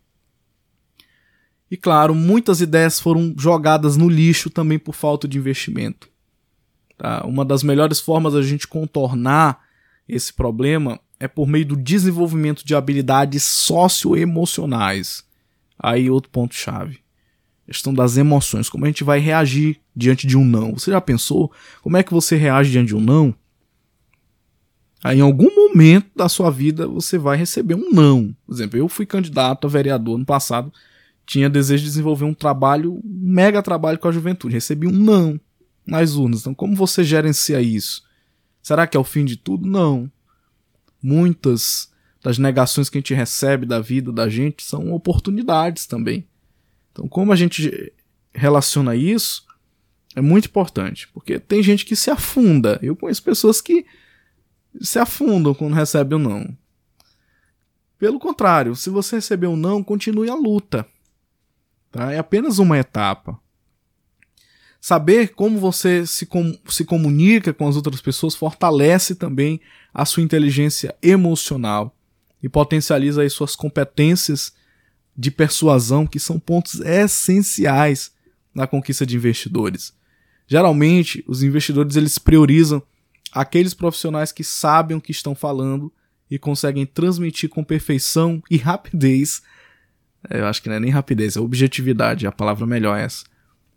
E claro, muitas ideias foram jogadas no lixo também por falta de investimento. Tá? Uma das melhores formas da gente contornar esse problema é por meio do desenvolvimento de habilidades socioemocionais. Aí outro ponto chave. Questão das emoções, como a gente vai reagir diante de um não. Você já pensou como é que você reage diante de um não? Aí, em algum momento da sua vida você vai receber um não. Por exemplo, eu fui candidato a vereador no passado, tinha desejo de desenvolver um trabalho, um mega trabalho com a juventude, recebi um não nas urnas. Então, como você gerencia isso? Será que é o fim de tudo? Não. Muitas das negações que a gente recebe da vida da gente são oportunidades também. Então, como a gente relaciona isso, é muito importante, porque tem gente que se afunda. Eu conheço pessoas que se afundam quando recebem o um não. Pelo contrário, se você receber um não, continue a luta. Tá? É apenas uma etapa. Saber como você se, com, se comunica com as outras pessoas fortalece também a sua inteligência emocional e potencializa as suas competências de persuasão, que são pontos essenciais na conquista de investidores. Geralmente, os investidores eles priorizam aqueles profissionais que sabem o que estão falando e conseguem transmitir com perfeição e rapidez. É, eu acho que não é nem rapidez, é objetividade, a palavra melhor é essa.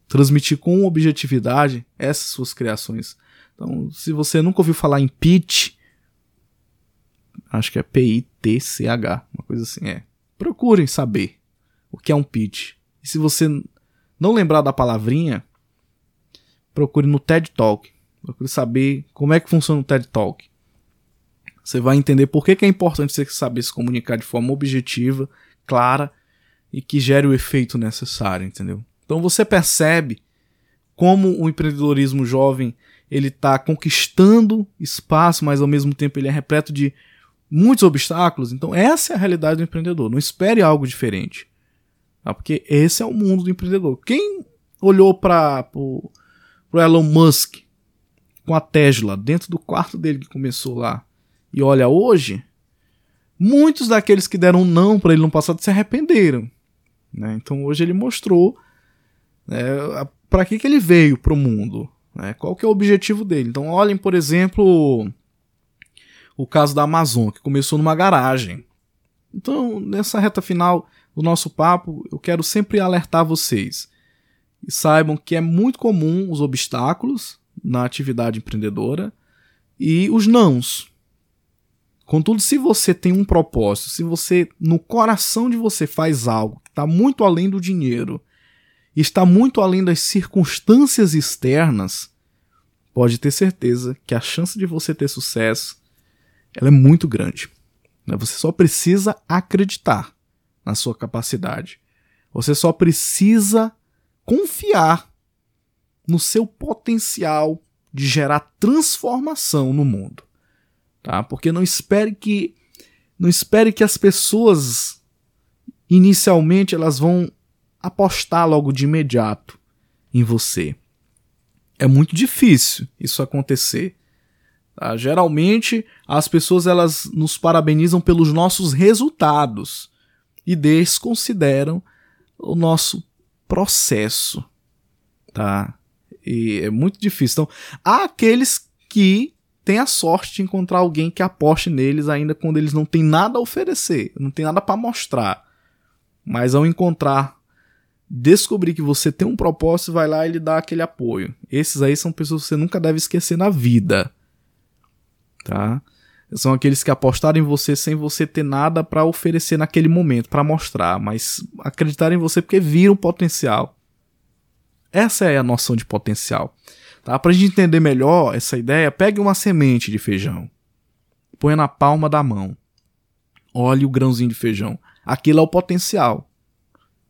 Transmitir com objetividade essas suas criações. Então, se você nunca ouviu falar em pitch, acho que é P-I-T-C-H, uma coisa assim, é. Procurem saber o que é um pitch. E se você não lembrar da palavrinha, procure no TED Talk. Procure saber como é que funciona o TED Talk. Você vai entender por que, que é importante você saber se comunicar de forma objetiva, clara e que gere o efeito necessário, entendeu? Então você percebe como o empreendedorismo jovem ele está conquistando espaço, mas ao mesmo tempo ele é repleto de muitos obstáculos. Então, essa é a realidade do empreendedor. Não espere algo diferente. Tá? Porque esse é o mundo do empreendedor. Quem olhou para o Elon Musk com a Tesla dentro do quarto dele que começou lá e olha hoje, muitos daqueles que deram não para ele no passado se arrependeram. Né? Então hoje ele mostrou né, para que, que ele veio para o mundo, né? qual que é o objetivo dele. Então olhem, por exemplo, o caso da Amazon, que começou numa garagem. Então, nessa reta final do nosso papo, eu quero sempre alertar vocês. E saibam que é muito comum os obstáculos na atividade empreendedora e os nãos. Contudo, se você tem um propósito, se você no coração de você faz algo que está muito além do dinheiro, está muito além das circunstâncias externas, pode ter certeza que a chance de você ter sucesso ela é muito grande. Né? Você só precisa acreditar na sua capacidade. Você só precisa confiar no seu potencial de gerar transformação no mundo. Tá? Porque não espere que não espere que as pessoas inicialmente elas vão apostar logo de imediato em você. É muito difícil isso acontecer. Tá? Geralmente as pessoas elas nos parabenizam pelos nossos resultados e desconsideram o nosso processo, tá? E é muito difícil. Então, há aqueles que têm a sorte de encontrar alguém que aposte neles ainda quando eles não têm nada a oferecer, não tem nada para mostrar. Mas ao encontrar, descobrir que você tem um propósito, vai lá e lhe dá aquele apoio. Esses aí são pessoas que você nunca deve esquecer na vida. Tá? São aqueles que apostaram em você sem você ter nada para oferecer naquele momento, para mostrar, mas acreditaram em você porque viram potencial. Essa é a noção de potencial. Tá? Para a gente entender melhor essa ideia, pegue uma semente de feijão, põe na palma da mão, olhe o grãozinho de feijão. Aquilo é o potencial.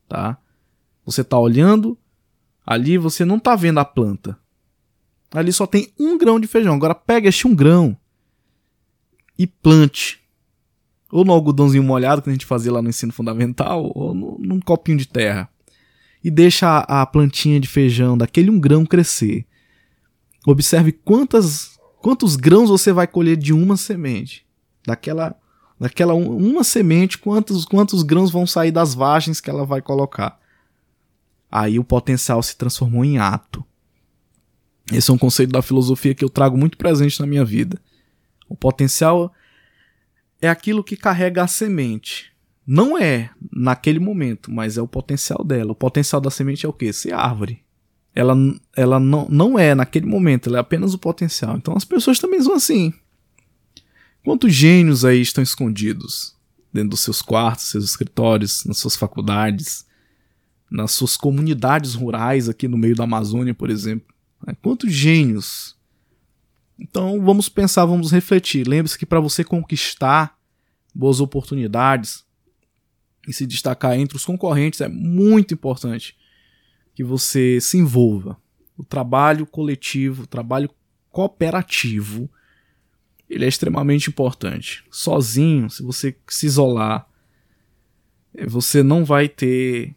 Tá? Você está olhando, ali você não está vendo a planta. Ali só tem um grão de feijão. Agora pega este um grão e plante. Ou no algodãozinho molhado que a gente fazia lá no ensino fundamental, ou no, num copinho de terra. E deixa a, a plantinha de feijão daquele um grão crescer. Observe quantas, quantos grãos você vai colher de uma semente. Daquela, daquela uma semente, quantos, quantos grãos vão sair das vagens que ela vai colocar. Aí o potencial se transformou em ato. Esse é um conceito da filosofia que eu trago muito presente na minha vida. O potencial é aquilo que carrega a semente. Não é naquele momento, mas é o potencial dela. O potencial da semente é o quê? Ser árvore. Ela, ela não, não é naquele momento, ela é apenas o potencial. Então as pessoas também são assim. Quantos gênios aí estão escondidos dentro dos seus quartos, seus escritórios, nas suas faculdades, nas suas comunidades rurais aqui no meio da Amazônia, por exemplo? Quantos gênios então vamos pensar, vamos refletir. Lembre-se que para você conquistar boas oportunidades e se destacar entre os concorrentes é muito importante que você se envolva. O trabalho coletivo, o trabalho cooperativo, ele é extremamente importante. Sozinho, se você se isolar, eh, você não vai ter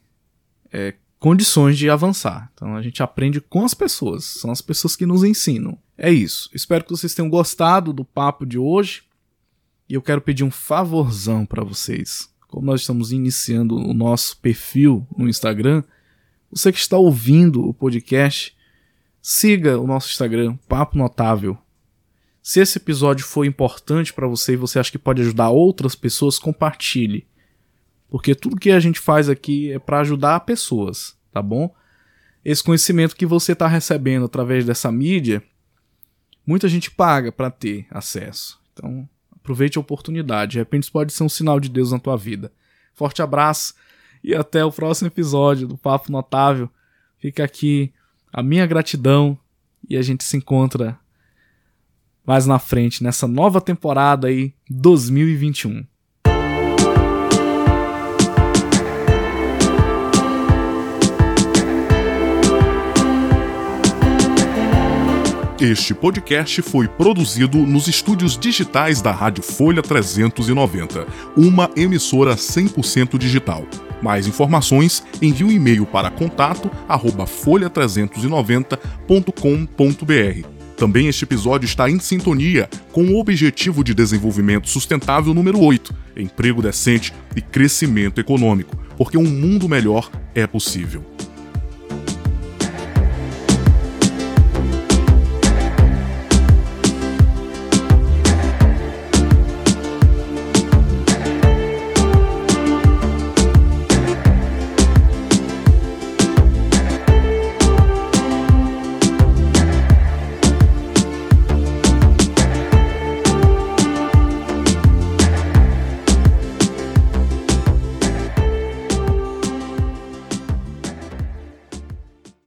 é, condições de avançar. Então a gente aprende com as pessoas, são as pessoas que nos ensinam. É isso. Espero que vocês tenham gostado do papo de hoje. E eu quero pedir um favorzão para vocês. Como nós estamos iniciando o nosso perfil no Instagram, você que está ouvindo o podcast, siga o nosso Instagram, Papo Notável. Se esse episódio foi importante para você e você acha que pode ajudar outras pessoas, compartilhe. Porque tudo que a gente faz aqui é para ajudar pessoas, tá bom? Esse conhecimento que você está recebendo através dessa mídia, muita gente paga para ter acesso. Então, aproveite a oportunidade. De repente, isso pode ser um sinal de Deus na tua vida. Forte abraço e até o próximo episódio do Papo Notável. Fica aqui a minha gratidão e a gente se encontra mais na frente nessa nova temporada aí 2021. Este podcast foi produzido nos estúdios digitais da Rádio Folha 390, uma emissora 100% digital. Mais informações, envie um e-mail para contato@folha390.com.br. Também este episódio está em sintonia com o Objetivo de Desenvolvimento Sustentável número 8, emprego decente e crescimento econômico, porque um mundo melhor é possível.